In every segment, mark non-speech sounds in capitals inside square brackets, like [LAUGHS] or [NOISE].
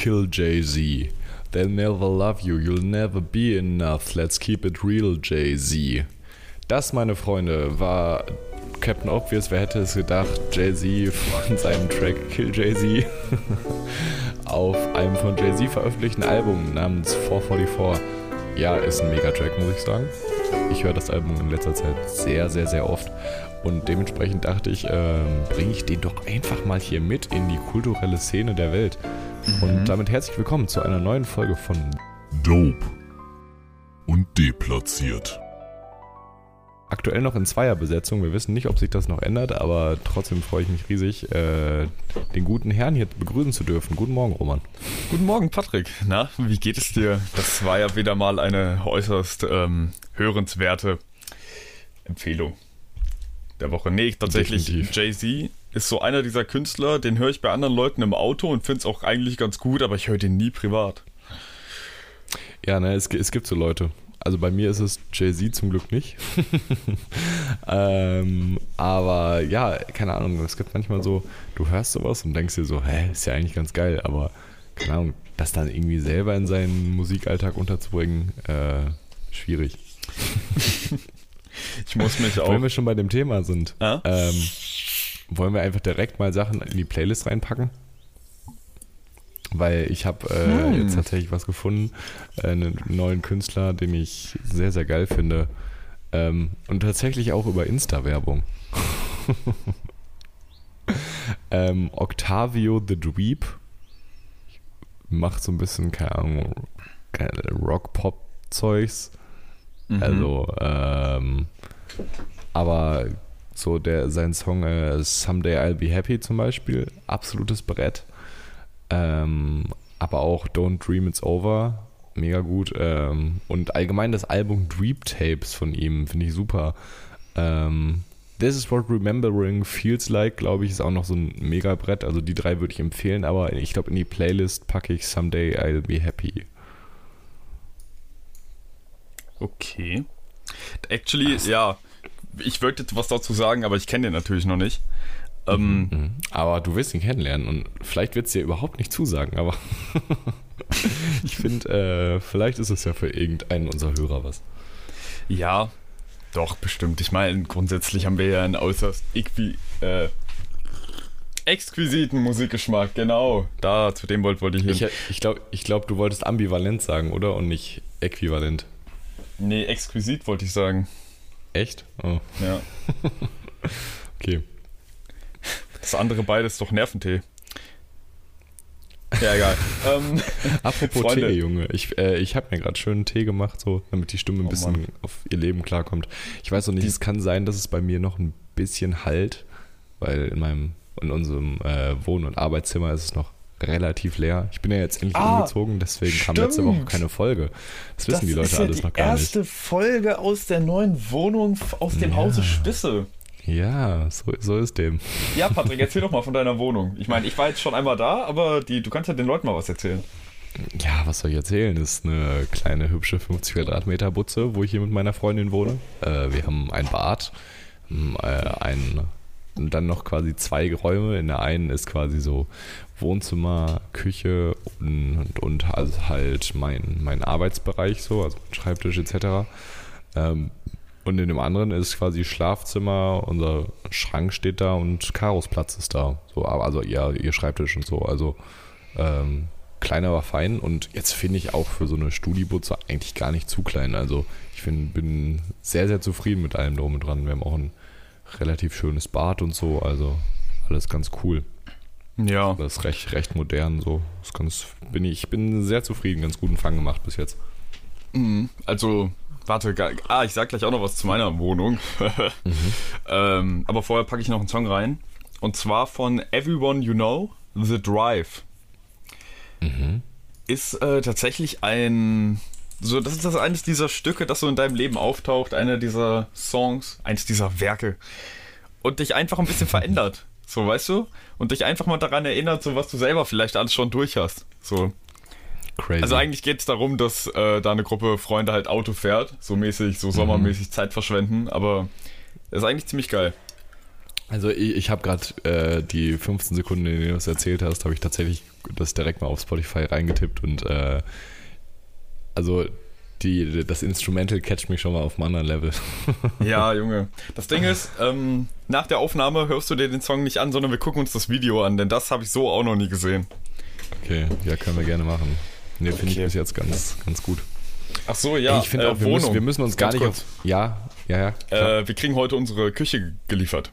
kill Jay-Z. They'll never love you, you'll never be enough. Let's keep it real, Jay-Z. Das, meine Freunde, war Captain Obvious. Wer hätte es gedacht? Jay-Z von seinem Track Kill Jay-Z [LAUGHS] auf einem von Jay-Z veröffentlichten Album namens 444. Ja, ist ein Megatrack, muss ich sagen. Ich höre das Album in letzter Zeit sehr, sehr, sehr oft. Und dementsprechend dachte ich, ähm, bringe ich den doch einfach mal hier mit in die kulturelle Szene der Welt. Mhm. Und damit herzlich willkommen zu einer neuen Folge von Dope und deplatziert. Aktuell noch in Zweierbesetzung. Wir wissen nicht, ob sich das noch ändert, aber trotzdem freue ich mich riesig, äh, den guten Herrn hier begrüßen zu dürfen. Guten Morgen, Roman. Guten Morgen, Patrick. Na, wie geht es dir? Das war ja wieder mal eine äußerst ähm, hörenswerte Empfehlung der Woche. Nee, tatsächlich, Jay-Z ist so einer dieser Künstler, den höre ich bei anderen Leuten im Auto und finde es auch eigentlich ganz gut, aber ich höre den nie privat. Ja, ne, es, es gibt so Leute. Also bei mir ist es Jay-Z zum Glück nicht. [LAUGHS] ähm, aber ja, keine Ahnung, es gibt manchmal so, du hörst sowas und denkst dir so, hä, ist ja eigentlich ganz geil, aber keine Ahnung, das dann irgendwie selber in seinen Musikalltag unterzubringen, äh, schwierig. [LAUGHS] ich muss mich auch. Wenn wir schon bei dem Thema sind, ah? ähm, wollen wir einfach direkt mal Sachen in die Playlist reinpacken? Weil ich habe äh, hm. jetzt tatsächlich was gefunden, äh, einen neuen Künstler, den ich sehr, sehr geil finde. Ähm, und tatsächlich auch über Insta-Werbung. [LAUGHS] ähm, Octavio the Dweeb macht so ein bisschen, keine Ahnung, Rock-Pop-Zeugs. Mhm. Also, ähm, aber so der, sein Song äh, Someday I'll Be Happy zum Beispiel, absolutes Brett. Ähm, aber auch Don't Dream It's Over, mega gut. Ähm, und allgemein das Album Dream Tapes von ihm finde ich super. Ähm, This is what remembering feels like, glaube ich, ist auch noch so ein mega Brett. Also die drei würde ich empfehlen, aber ich glaube in die Playlist packe ich Someday I'll Be Happy. Okay. Actually, Ach, ja, ich wollte was dazu sagen, aber ich kenne den natürlich noch nicht. Ähm, mhm, mhm. aber du willst ihn kennenlernen und vielleicht wird es dir überhaupt nicht zusagen, aber [LAUGHS] ich finde, äh, vielleicht ist es ja für irgendeinen unserer Hörer was. Ja, doch, bestimmt. Ich meine, grundsätzlich haben wir ja einen äußerst equi äh, exquisiten Musikgeschmack, genau. Da, zu dem wollte wollt ich hin. Ich, ich glaube, ich glaub, du wolltest ambivalent sagen, oder? Und nicht äquivalent. Nee, exquisit wollte ich sagen. Echt? Oh. Ja. [LAUGHS] okay. Das andere beides ist doch Nerventee. Ja, egal. [LAUGHS] ähm, Apropos Freunde. Tee, Junge. Ich, äh, ich habe mir gerade schön einen Tee gemacht, so, damit die Stimme ein oh, bisschen Mann. auf ihr Leben klarkommt. Ich weiß noch nicht, die es kann sein, dass es bei mir noch ein bisschen halt, weil in meinem, in unserem äh, Wohn- und Arbeitszimmer ist es noch relativ leer. Ich bin ja jetzt endlich ah, umgezogen, deswegen stimmt. kam letzte Woche keine Folge. Das wissen das die Leute ja alles noch gar nicht. Die erste Folge aus der neuen Wohnung aus dem ja. Hause Spisse. Ja, so, so ist dem. Ja, Patrick, erzähl doch mal von deiner Wohnung. Ich meine, ich war jetzt schon einmal da, aber die, du kannst ja den Leuten mal was erzählen. Ja, was soll ich erzählen? Das ist eine kleine, hübsche 50 Quadratmeter Butze, wo ich hier mit meiner Freundin wohne. Äh, wir haben ein Bad, äh, ein, dann noch quasi zwei Räume. In der einen ist quasi so Wohnzimmer, Küche und, und also halt mein, mein Arbeitsbereich, so, also Schreibtisch etc. Ähm, und in dem anderen ist quasi Schlafzimmer, unser Schrank steht da und Karos Platz ist da. So, also ja, ihr Schreibtisch und so. Also ähm, klein, aber fein. Und jetzt finde ich auch für so eine Studibutze eigentlich gar nicht zu klein. Also ich find, bin sehr, sehr zufrieden mit allem drum und dran. Wir haben auch ein relativ schönes Bad und so. Also alles ganz cool. Ja. Das ist recht, recht modern so. Das ganz, bin ich, ich bin sehr zufrieden, ganz guten Fang gemacht bis jetzt. Mhm. Also Warte, ah, ich sag gleich auch noch was zu meiner Wohnung. [LAUGHS] mhm. ähm, aber vorher packe ich noch einen Song rein. Und zwar von Everyone You Know, The Drive. Mhm. Ist äh, tatsächlich ein. So, das ist das eines dieser Stücke, das so in deinem Leben auftaucht, einer dieser Songs, eines dieser Werke. Und dich einfach ein bisschen verändert. So, weißt du? Und dich einfach mal daran erinnert, so was du selber vielleicht alles schon durch hast. So. Crazy. Also eigentlich geht es darum, dass äh, da eine Gruppe Freunde halt Auto fährt, so mäßig, so sommermäßig mhm. Zeit verschwenden, aber ist eigentlich ziemlich geil. Also ich, ich habe gerade äh, die 15 Sekunden, in denen du es erzählt hast, habe ich tatsächlich das direkt mal auf Spotify reingetippt und äh, also die, das Instrumental catcht mich schon mal auf einem anderen Level. [LAUGHS] Ja, Junge. Das Ding ist, ähm, nach der Aufnahme hörst du dir den Song nicht an, sondern wir gucken uns das Video an, denn das habe ich so auch noch nie gesehen. Okay, ja, können wir gerne machen. Ne, finde Okay. ich bis jetzt ganz, ganz gut. Ach so, ja. ich finde äh, auch, wir müssen, wir müssen uns gar Ganz nicht kurz. auf. Ja, ja, ja. Äh, wir kriegen heute unsere Küche geliefert.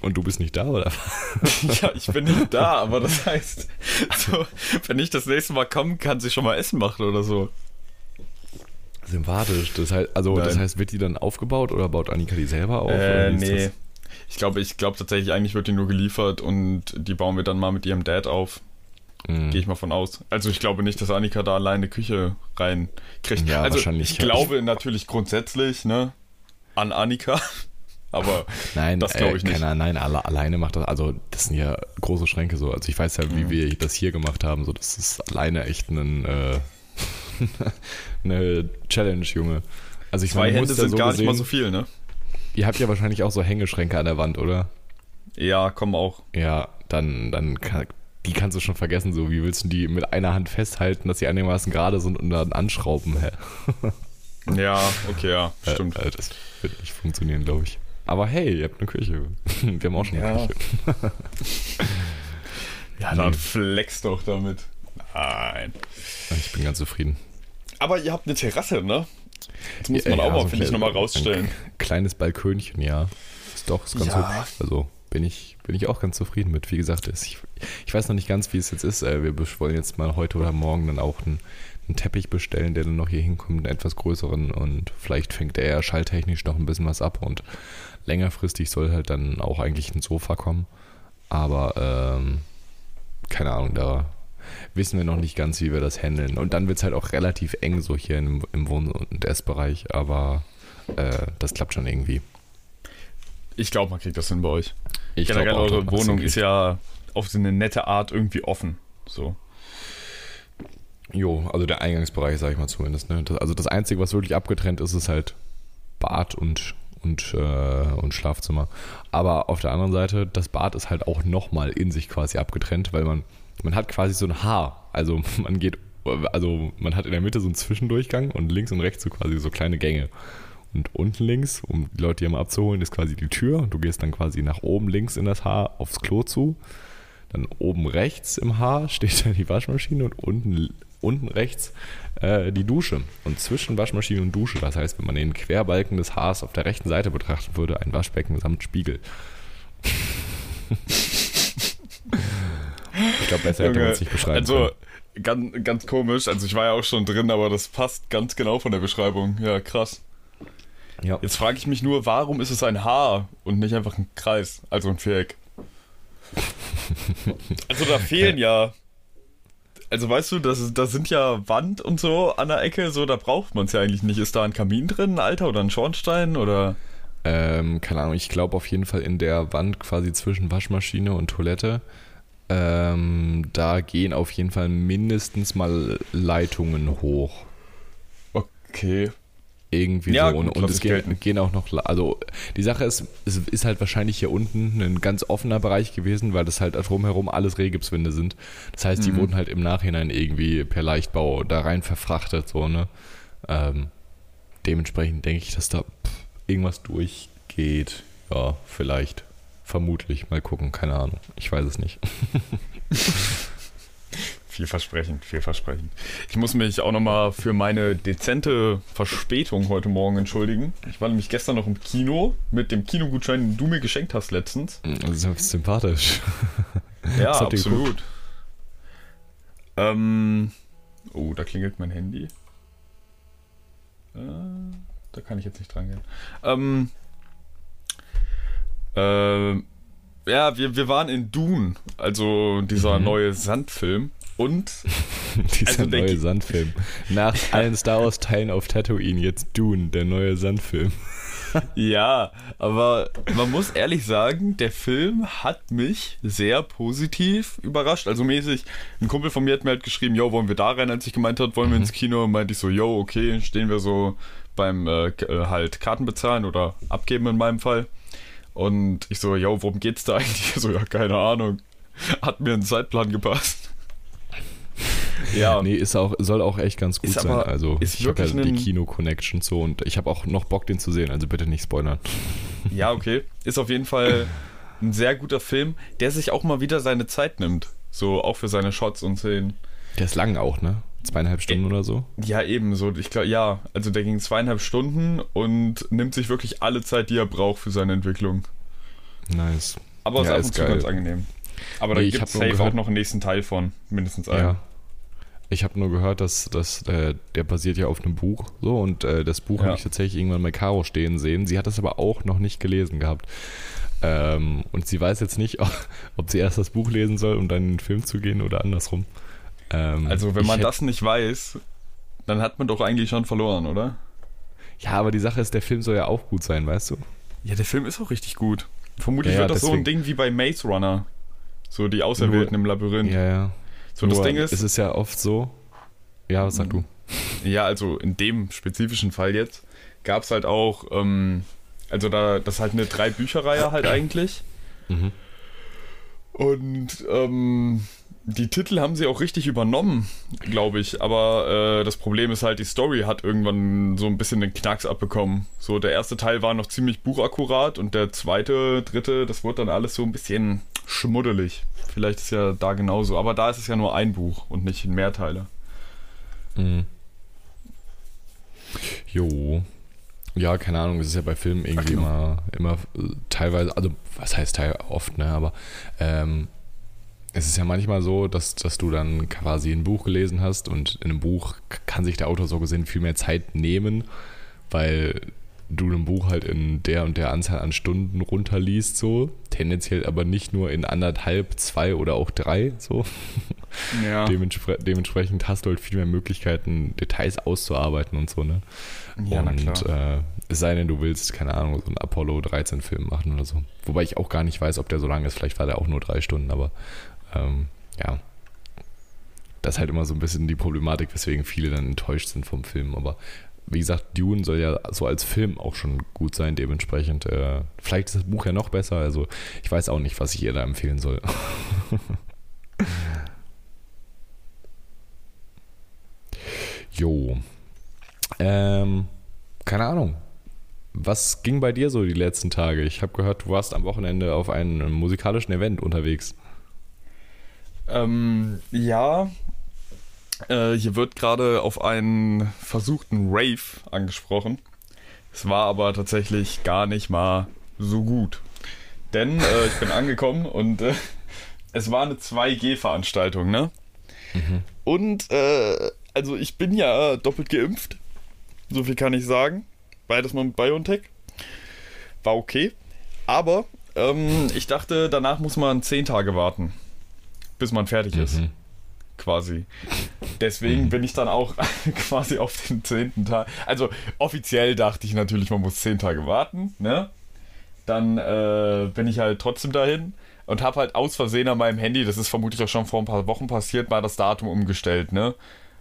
Und du bist nicht da, oder? [LAUGHS] ja, ich bin nicht da, aber das heißt, so, wenn ich das nächste Mal komme, kann sie schon mal Essen machen oder so. Sympathisch. Das heißt, also, das heißt, wird die dann aufgebaut oder baut Annika die selber auf? Äh, nee. das? Ich glaube, ich glaube tatsächlich, eigentlich wird die nur geliefert und die bauen wir dann mal mit ihrem Dad auf. Mhm. Gehe ich mal von aus. Also ich glaube nicht, dass Annika da alleine eine Küche reinkriegt. Ja, also wahrscheinlich. ich glaube natürlich grundsätzlich, ne, an Annika. Aber Nein, das glaube äh, ich nicht. Keiner, nein, alle, alleine macht das. Also, das sind ja große Schränke so. Also, ich weiß ja, wie Mhm. wir das hier gemacht haben. So, das ist alleine echt ein, äh, [LAUGHS] eine Challenge, Junge. Also, ich zwei meine, Hände sind so gar nicht mal gesehen- so viel, ne? Ihr habt ja wahrscheinlich auch so Hängeschränke an der Wand, oder? Ja, komm auch. Ja, dann, dann kann, die kannst du schon vergessen. So, wie willst du die mit einer Hand festhalten, dass sie einigermaßen gerade sind und dann anschrauben? Hä? [LAUGHS] Ja, okay, ja, stimmt. Äh, äh, das wird nicht funktionieren, glaube ich. Aber hey, ihr habt eine Küche. [LAUGHS] Wir haben auch schon eine Ja. Küche. [LAUGHS] ja, dann flex doch damit. Nein. Ich bin ganz zufrieden. Aber ihr habt eine Terrasse, ne? Das muss Ja, man auch ja, mal, so finde ich, nochmal rausstellen. Ein kleines Balkönchen, ja. Ist doch, ist ganz Ja. hübsch. Also bin ich, bin ich auch ganz zufrieden mit. Wie gesagt, ist- ich, ich weiß noch nicht ganz, wie es jetzt ist. Äh, Wir wollen jetzt mal heute oder morgen dann auch einen, einen Teppich bestellen, der dann noch hier hinkommt, einen etwas größeren. Und vielleicht fängt er ja schalltechnisch noch ein bisschen was ab. Und längerfristig soll halt dann auch eigentlich ein Sofa kommen. Aber ähm, keine Ahnung, da wissen wir noch nicht ganz, wie wir das handeln. Und dann wird es halt auch relativ eng so hier im, im Wohn- und Essbereich. Aber äh, das klappt schon irgendwie. Ich glaube, man kriegt das hin bei euch. Ich Generell glaub auch, eure Wohnung ist ja auf so eine nette Art irgendwie offen. So. Jo, also der Eingangsbereich, sag ich mal zumindest. Ne? Das, also das Einzige, was wirklich abgetrennt ist, ist halt Bad und, und, äh, und Schlafzimmer. Aber auf der anderen Seite, das Bad ist halt auch nochmal in sich quasi abgetrennt, weil man, man hat quasi so ein Haar. Also [LAUGHS] man geht, also man hat in der Mitte so einen Zwischendurchgang und links und rechts so quasi so kleine Gänge. Und unten links, um die Leute hier mal abzuholen, ist quasi die Tür. Du gehst dann quasi nach oben links in das Haar aufs Klo zu. Dann oben rechts im Haar [LAUGHS] steht dann die Waschmaschine und unten, unten rechts äh, die Dusche. Und zwischen Waschmaschine und Dusche, das heißt, wenn man den Querbalken des Haars auf der rechten Seite betrachten würde, ein Waschbecken samt Spiegel. ich glaube, besser hätte man es nicht beschreiben also, können. ganz, ganz komisch. Also, ich war ja auch schon drin, aber das passt ganz genau von der Beschreibung. Ja, krass. Ja. Jetzt frage ich mich nur, warum ist es ein Haar und nicht einfach ein Kreis, also ein Viereck? [LAUGHS] Also, da fehlen ja. Also, weißt du, das, da sind ja Wand und so an der Ecke, so, da braucht man es ja eigentlich nicht. Ist da ein Kamin drin, alter, oder ein Schornstein, oder? Ähm, keine Ahnung, ich glaube auf jeden Fall in der Wand quasi zwischen Waschmaschine und Toilette. Ähm, da gehen auf jeden Fall mindestens mal Leitungen hoch. Okay. Irgendwie Ja, so. Und, und es gehen, gehen auch noch, also die Sache ist, es ist halt wahrscheinlich hier unten ein ganz offener Bereich gewesen, weil das halt drumherum alles Rehgipswände sind. Das heißt, die Mhm. wurden halt im Nachhinein irgendwie per Leichtbau da rein verfrachtet, so, ne? Ähm, dementsprechend denke ich, dass da irgendwas durchgeht. Ja, vielleicht. Vermutlich. Mal gucken, keine Ahnung. Ich weiß es nicht. [LAUGHS] [LAUGHS] Vielversprechend, vielversprechend. Ich muss mich auch nochmal für meine dezente Verspätung heute Morgen entschuldigen. Ich war nämlich gestern noch im Kino mit dem Kinogutschein, den du mir geschenkt hast letztens. Das ist ja sympathisch. [LAUGHS] Ja, absolut. Ähm, oh, da klingelt mein Handy. Äh, da kann ich jetzt nicht dran gehen. Ähm, ähm, ja, wir, wir waren in Dune, also dieser Mhm. neue Sandfilm. Und [LAUGHS] Dieser Also der neue Sandfilm. Nach [LAUGHS] allen Star Wars Teilen auf Tatooine jetzt Dune, der neue Sandfilm. [LAUGHS] Ja, aber man muss ehrlich sagen, der Film hat mich sehr positiv überrascht. Also mäßig, ein Kumpel von mir hat mir halt geschrieben, yo, wollen wir da rein, als ich gemeint hat, wollen wir ins Kino? Und meinte ich so, yo, okay, stehen wir so beim äh, äh, halt Karten bezahlen oder abgeben in meinem Fall. Und ich so, yo, worum geht's da eigentlich? So, ja, keine Ahnung. Hat mir ein Zeitplan gepasst. Ja. [LAUGHS] Nee, ist auch, soll auch echt ganz gut Ist sein. aber- Also ist ich habe ja die Kino-Connection so und ich habe auch noch Bock, den zu sehen, also bitte nicht spoilern. Ja, okay. Ist auf jeden Fall ein sehr guter Film, der sich auch mal wieder seine Zeit nimmt. So, auch für seine Shots und Szenen. Der ist lang auch, ne? Zweieinhalb Stunden oder so. Ja, ebenso. Ich glaube, ja, also der ging zweieinhalb Stunden und nimmt sich wirklich alle Zeit, die er braucht für seine Entwicklung. Nice. Aber ist Ja, ab ist und zu geil. ganz angenehm. Aber da Nee, ich gibt es safe gehört- auch noch einen nächsten Teil von. Mindestens einen. Ja. Ich habe nur gehört, dass, dass äh, der basiert ja auf einem Buch so und äh, das Buch Ja. habe ich tatsächlich irgendwann bei Caro stehen sehen. Sie hat das aber auch noch nicht gelesen gehabt. Ähm, und sie weiß jetzt nicht, [LAUGHS] ob, sie erst das Buch lesen soll, um dann in den Film zu gehen oder andersrum. Ähm, Also, wenn man das nicht weiß, dann hat man doch eigentlich schon verloren, oder? Ja, aber die Sache ist, der Film soll ja auch gut sein, weißt du? Ja, der Film ist auch richtig gut. Vermutlich Ja, wird das so ein deswegen- Ding wie bei Maze Runner. So die Auserwählten im Labyrinth. Ja, ja. So, das Nur, Ding ist, Es ist ja oft so. Ja, was sag du? Ja, also in dem spezifischen Fall jetzt gab es halt auch, ähm, also da, das ist halt eine Drei-Bücher-Reihe halt eigentlich. Mhm. Und ähm, die Titel haben sie auch richtig übernommen, glaube ich. Aber äh, das Problem ist halt, die Story hat irgendwann so ein bisschen den Knacks abbekommen. So, der erste Teil war noch ziemlich buchakkurat und der zweite, dritte, das wurde dann alles so ein bisschen schmuddelig. Vielleicht ist ja da genauso. Aber da ist es ja nur ein Buch und nicht in Mehrteile. Mhm. Jo. Ja, keine Ahnung, es ist ja bei Filmen irgendwie genau. immer, immer äh, teilweise, also was heißt teil oft, ne, aber ähm, es ist ja manchmal so, dass, dass du dann quasi ein Buch gelesen hast und in einem Buch kann sich der Autor so gesehen viel mehr Zeit nehmen, weil du ein Buch halt in der und der Anzahl an Stunden runterliest, so. Tendenziell aber nicht nur in anderthalb, zwei oder auch drei, so. [LAUGHS] Ja. Dementspre dementsprechend hast du halt viel mehr Möglichkeiten, Details auszuarbeiten und so, ne? Ja, na und klar. Äh, es sei denn, du willst, keine Ahnung, so einen Apollo 13-Film machen oder so. Wobei ich auch gar nicht weiß, ob der so lang ist. Vielleicht war der auch nur drei Stunden, aber ähm, ja. Das ist halt immer so ein bisschen die Problematik, weswegen viele dann enttäuscht sind vom Film. Aber wie gesagt, Dune soll ja so als Film auch schon gut sein, dementsprechend. Äh, vielleicht ist das Buch ja noch besser. Also ich weiß auch nicht, was ich ihr da empfehlen soll. [LAUGHS] Jo. Ähm, keine Ahnung. Was ging bei dir so die letzten Tage? Ich habe gehört, du warst am Wochenende auf einem musikalischen Event unterwegs. Ähm, ja. Äh, hier wird gerade auf einen versuchten Rave angesprochen. Es war aber tatsächlich gar nicht mal so gut. Denn äh, ich bin angekommen und äh, es war eine 2G-Veranstaltung, ne? Und äh, also ich bin ja doppelt geimpft. So viel kann ich sagen. Beides mal mit BioNTech. War okay. Aber ähm, ich dachte, danach muss man 10 Tage warten, bis man fertig ist Mhm. Quasi. Deswegen bin ich dann auch [LAUGHS] quasi auf den zehnten Tag. Also offiziell dachte ich natürlich, man muss zehn Tage warten, ne? Dann äh, bin ich halt trotzdem dahin und habe halt aus Versehen an meinem Handy, das ist vermutlich auch schon vor ein paar Wochen passiert, mal das Datum umgestellt, ne?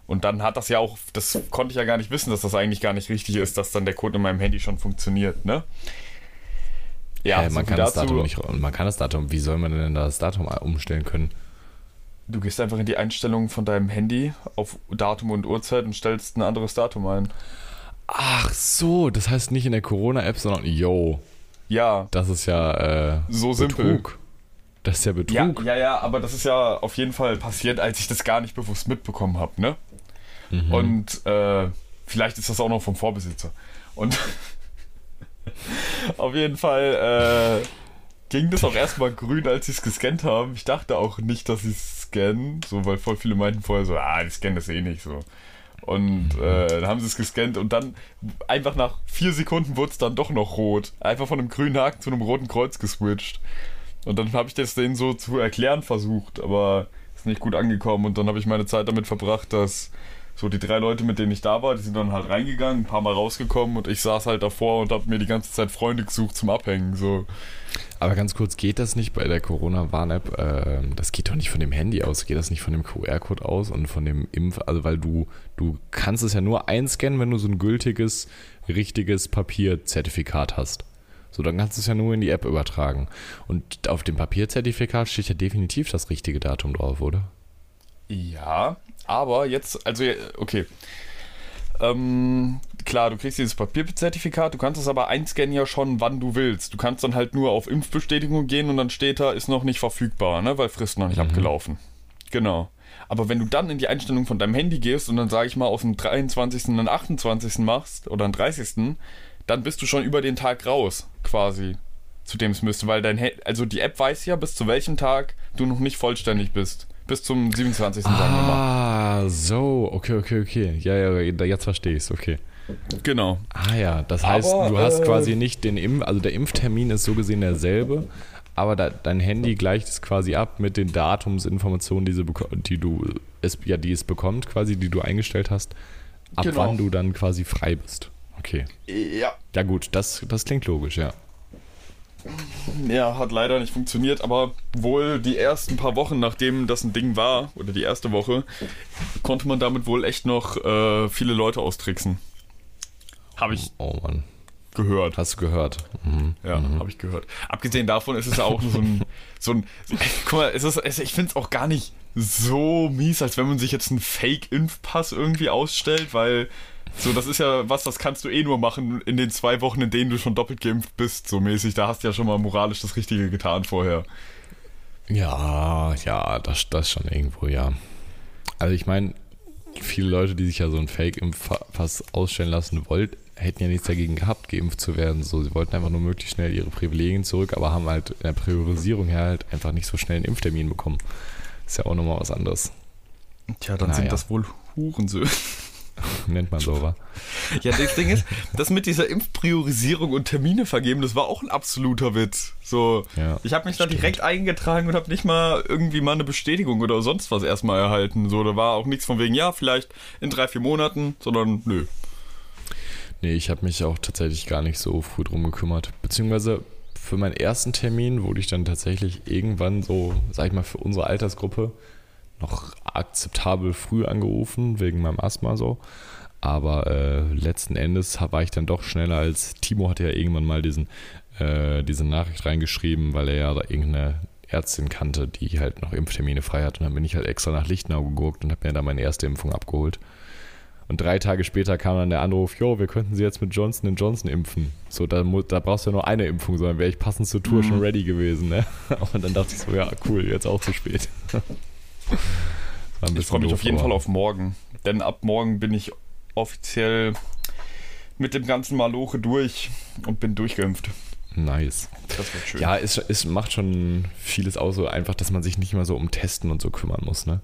Und dann hat das ja auch, das konnte ich ja gar nicht wissen, dass das eigentlich gar nicht richtig ist, dass dann der Code in meinem Handy schon funktioniert, ne? Ja, äh, so man, viel kann das. Datum nicht, man kann das Datum, wie soll man denn das Datum umstellen können? Du gehst einfach in die Einstellungen von deinem Handy auf Datum und Uhrzeit und stellst ein anderes Datum ein. Ach so, das heißt nicht in der Corona-App, sondern, yo, Ja, das ist ja äh, so simpel. Betrug. Das ist ja Ja, Betrug. ja, ja, aber das ist ja auf jeden Fall passiert, als ich das gar nicht bewusst mitbekommen habe, ne? Mhm. Und äh, vielleicht ist das auch noch vom Vorbesitzer. Und [LAUGHS] auf jeden Fall äh, ging das auch erstmal grün, als sie es gescannt haben. Ich dachte auch nicht, dass sie es scannen, so, weil voll viele meinten vorher so, ah, die scannen das eh nicht so. Und äh, dann haben sie es gescannt und dann einfach nach vier Sekunden wurde es dann doch noch rot. Einfach von einem grünen Haken zu einem roten Kreuz geswitcht. Und dann habe ich das denen so zu erklären versucht, aber ist nicht gut angekommen. Und dann habe ich meine Zeit damit verbracht, dass so die drei Leute, mit denen ich da war, die sind dann halt reingegangen, ein paar Mal rausgekommen und ich saß halt davor und habe mir die ganze Zeit Freunde gesucht zum Abhängen. So. Aber ganz kurz, geht das nicht bei der Corona-Warn-App? ähm, das geht doch nicht von dem Handy aus. Geht das nicht von dem QR-Code aus und von dem Impf? Also, weil du, du kannst es ja nur einscannen, wenn du so ein gültiges, richtiges Papierzertifikat hast. So, dann kannst du es ja nur in die App übertragen. Und auf dem Papierzertifikat steht ja definitiv das richtige Datum drauf, oder? Ja, aber jetzt, also, okay. Ähm, klar, du kriegst dieses Papierzertifikat, du kannst es aber einscannen ja schon, wann du willst. Du kannst dann halt nur auf Impfbestätigung gehen und dann steht da, ist noch nicht verfügbar, ne, weil Frist noch nicht mhm. abgelaufen. Genau. Aber wenn du dann in die Einstellung von deinem Handy gehst und dann, sage ich mal, auf den 23. und 28. machst oder den 30., dann bist du schon über den Tag raus, quasi, zu dem es müsste, weil dein, Handy, also die App weiß ja, bis zu welchem Tag du noch nicht vollständig bist bis zum 27. Ah, sagen wir mal. Ah, so, okay, okay, okay. Ja, ja, jetzt verstehe ich es, okay. Genau. Ah ja, das heißt, aber, du hast äh, quasi nicht den Impf, also der Impftermin ist so gesehen derselbe, aber da, dein Handy gleicht es quasi ab mit den Datumsinformationen, die, sie, die du es, ja, die es bekommt, quasi, die du eingestellt hast, ab genau. wann du dann quasi frei bist. Okay. Ja. Ja gut, das, das klingt logisch, ja. Ja, hat leider nicht funktioniert, aber wohl die ersten paar Wochen, nachdem das ein Ding war, oder die erste Woche, konnte man damit wohl echt noch äh, viele Leute austricksen. Habe ich. Oh Mann. Gehört. Hast du gehört? Mhm. Ja, mhm. habe ich gehört. Abgesehen davon ist es ja auch so ein. [LAUGHS] so ein guck mal, es ist, ich finde es auch gar nicht so mies, als wenn man sich jetzt einen Fake-Impfpass irgendwie ausstellt, weil so, das ist ja was, das kannst du eh nur machen in den zwei Wochen, in denen du schon doppelt geimpft bist, so mäßig. Da hast du ja schon mal moralisch das Richtige getan vorher. Ja, ja, das, das schon irgendwo, ja. Also ich meine, viele Leute, die sich ja so ein Fake-Impfpass ausstellen lassen wollten, hätten ja nichts dagegen gehabt, geimpft zu werden. So, sie wollten einfach nur möglichst schnell ihre Privilegien zurück, aber haben halt in der Priorisierung her halt einfach nicht so schnell einen Impftermin bekommen. Ist ja auch nochmal was anderes. Tja, dann naja. sind das wohl Hurensöhne. [LAUGHS] Nennt man so, wa? Ja, das Ding ist, das mit dieser Impfpriorisierung und Termine vergeben, das war auch ein absoluter Witz. So, ja, ich habe mich da direkt eingetragen und habe nicht mal irgendwie mal eine Bestätigung oder sonst was erstmal erhalten. So, da war auch nichts von wegen, ja, vielleicht in drei, vier Monaten, sondern nö. Nee, ich habe mich auch tatsächlich gar nicht so früh drum gekümmert. Beziehungsweise für meinen ersten Termin wurde ich dann tatsächlich irgendwann so, sag ich mal, für unsere Altersgruppe noch akzeptabel früh angerufen, wegen meinem Asthma so. Aber äh, letzten Endes war ich dann doch schneller als Timo hatte ja irgendwann mal diesen, äh, diese Nachricht reingeschrieben, weil er ja da irgendeine Ärztin kannte, die halt noch Impftermine frei hat. Und dann bin ich halt extra nach Lichtenau geguckt und habe mir da meine erste Impfung abgeholt. Und drei Tage später kam dann der Anruf, jo, wir könnten sie jetzt mit Johnson Johnson impfen. So, da, da brauchst du ja nur eine Impfung, sondern wäre ich passend zur Tour mhm. schon ready gewesen. Ne? [LAUGHS] Und dann dachte ich so, ja, cool, jetzt auch zu spät. [LAUGHS] ich freue mich auf jeden Fall auf morgen. Denn ab morgen bin ich offiziell mit dem ganzen Maloche durch und bin durchgeimpft. Nice. Das wird schön. Ja, es, es macht schon vieles aus, so einfach, dass man sich nicht mehr so um Testen und so kümmern muss, ne?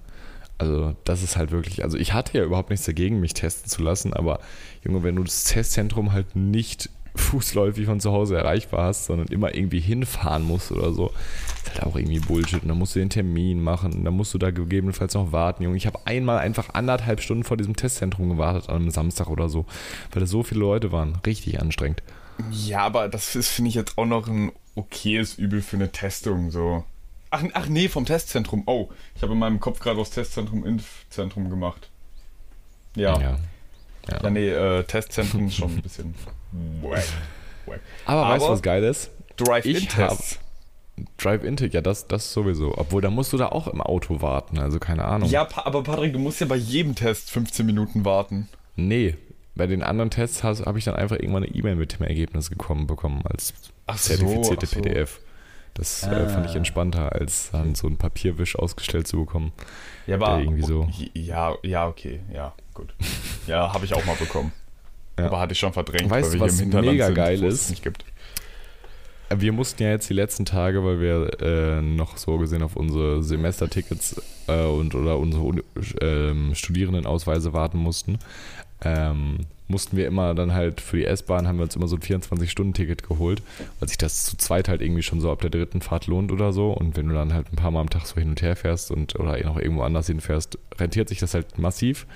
Also, das ist halt wirklich, also ich hatte ja überhaupt nichts dagegen, mich testen zu lassen, aber Junge, wenn du das Testzentrum halt nicht fußläufig von zu Hause erreichbar hast, sondern immer irgendwie hinfahren musst oder so. ist halt auch irgendwie Bullshit. Und dann musst du den Termin machen, und dann musst du da gegebenenfalls noch warten, Junge. Ich habe einmal einfach anderthalb Stunden vor diesem Testzentrum gewartet an einem Samstag oder so, weil da so viele Leute waren. Richtig anstrengend. Ja, aber das ist, finde ich, jetzt auch noch ein okayes Übel für eine Testung, so. Ach, ach nee, vom Testzentrum. Oh, ich habe in meinem Kopf gerade das Testzentrum Impfzentrum gemacht. Ja. Ja, ja. ja nee, äh, Testzentrum ist schon ein bisschen [LAUGHS] wack, wack. Aber, Aber weißt du, was geil ist? Drive-In-Tests. Drive-In, ja, das, das sowieso. Obwohl, da musst du da auch im Auto warten, also keine Ahnung. Ja, aber Patrick, du musst ja bei jedem Test 15 Minuten warten. Nee, bei den anderen Tests habe ich dann einfach irgendwann eine E-Mail mit dem Ergebnis gekommen bekommen als ach zertifizierte so, so. PDF. Das ah. äh, fand ich entspannter, als dann so ein Papierwisch ausgestellt zu bekommen. Ja, aber irgendwie so. Ja, ja, okay, ja, gut. Ja, habe ich auch mal bekommen. Ja. Aber hatte ich schon verdrängt, weißt, weil wir was hier im Hinterland mega sind, geil ist? nicht gibt. Wir mussten ja jetzt die letzten Tage, weil wir äh, noch so gesehen auf unsere Semestertickets äh, und oder unsere äh, Studierendenausweise warten mussten, ähm, mussten wir immer dann halt für die S-Bahn haben wir uns immer so ein 24-Stunden-Ticket geholt, weil sich das zu zweit halt irgendwie schon so ab der dritten Fahrt lohnt oder so. Und wenn du dann halt ein paar Mal am Tag so hin und her fährst und oder noch irgendwo anders hinfährst, rentiert sich das halt massiv.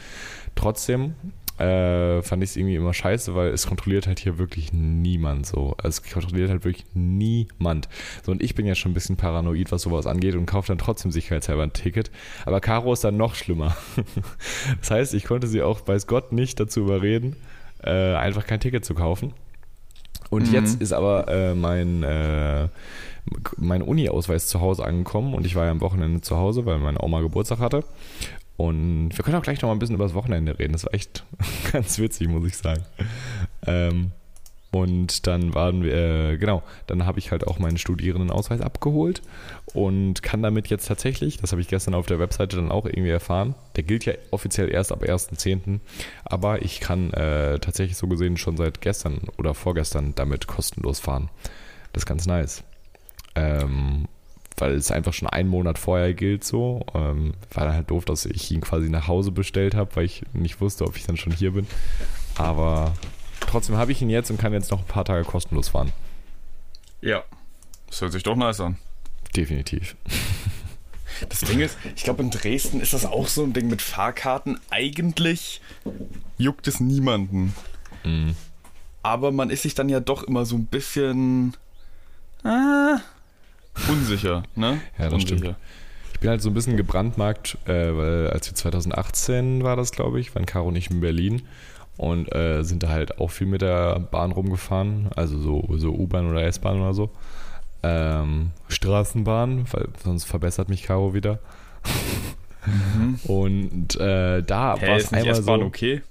Trotzdem äh, fand ich es irgendwie immer scheiße, weil es kontrolliert halt hier wirklich niemand so. Also es kontrolliert halt wirklich niemand. So, und ich bin ja schon ein bisschen paranoid, was sowas angeht und kaufe dann trotzdem sicherheitshalber ein Ticket. Aber Caro ist dann noch schlimmer. [LAUGHS] das heißt, ich konnte sie auch, weiß Gott, nicht dazu überreden, äh, einfach kein Ticket zu kaufen. Und Mhm. jetzt ist aber äh, mein, äh, mein Uni-Ausweis zu Hause angekommen und ich war ja am Wochenende zu Hause, weil meine Oma Geburtstag hatte. Und wir können auch gleich noch mal ein bisschen über das Wochenende reden. Das war echt [LAUGHS] ganz witzig, muss ich sagen. Ähm, und dann waren wir, äh, genau, dann habe ich halt auch meinen Studierendenausweis abgeholt und kann damit jetzt tatsächlich, das habe ich gestern auf der Webseite dann auch irgendwie erfahren, der gilt ja offiziell erst ab 1.10., aber ich kann äh, tatsächlich so gesehen schon seit gestern oder vorgestern damit kostenlos fahren. Das ist ganz nice. Ähm, weil es einfach schon einen Monat vorher gilt so. Ähm, war dann halt doof, dass ich ihn quasi nach Hause bestellt habe, weil ich nicht wusste, ob ich dann schon hier bin. Aber trotzdem habe ich ihn jetzt und kann jetzt noch ein paar Tage kostenlos fahren. Ja. Das hört sich doch nice an. Definitiv. Das Ding ist, ich glaube, in Dresden ist das auch so ein Ding mit Fahrkarten. Eigentlich juckt es niemanden. Mhm. Aber man ist sich dann ja doch immer so ein bisschen ah, unsicher, ne? Ja, das unsicher. stimmt. Ich bin halt so ein bisschen gebrandmarkt, äh, weil als wir 2018 war das, glaube ich, waren Caro nicht in Berlin und äh, sind da halt auch viel mit der Bahn rumgefahren, also so, so U-Bahn oder S-Bahn oder so. Ähm, Straßenbahn, weil sonst verbessert mich Caro wieder. [LAUGHS] Und äh, da Hä, war es einmal so. Okay?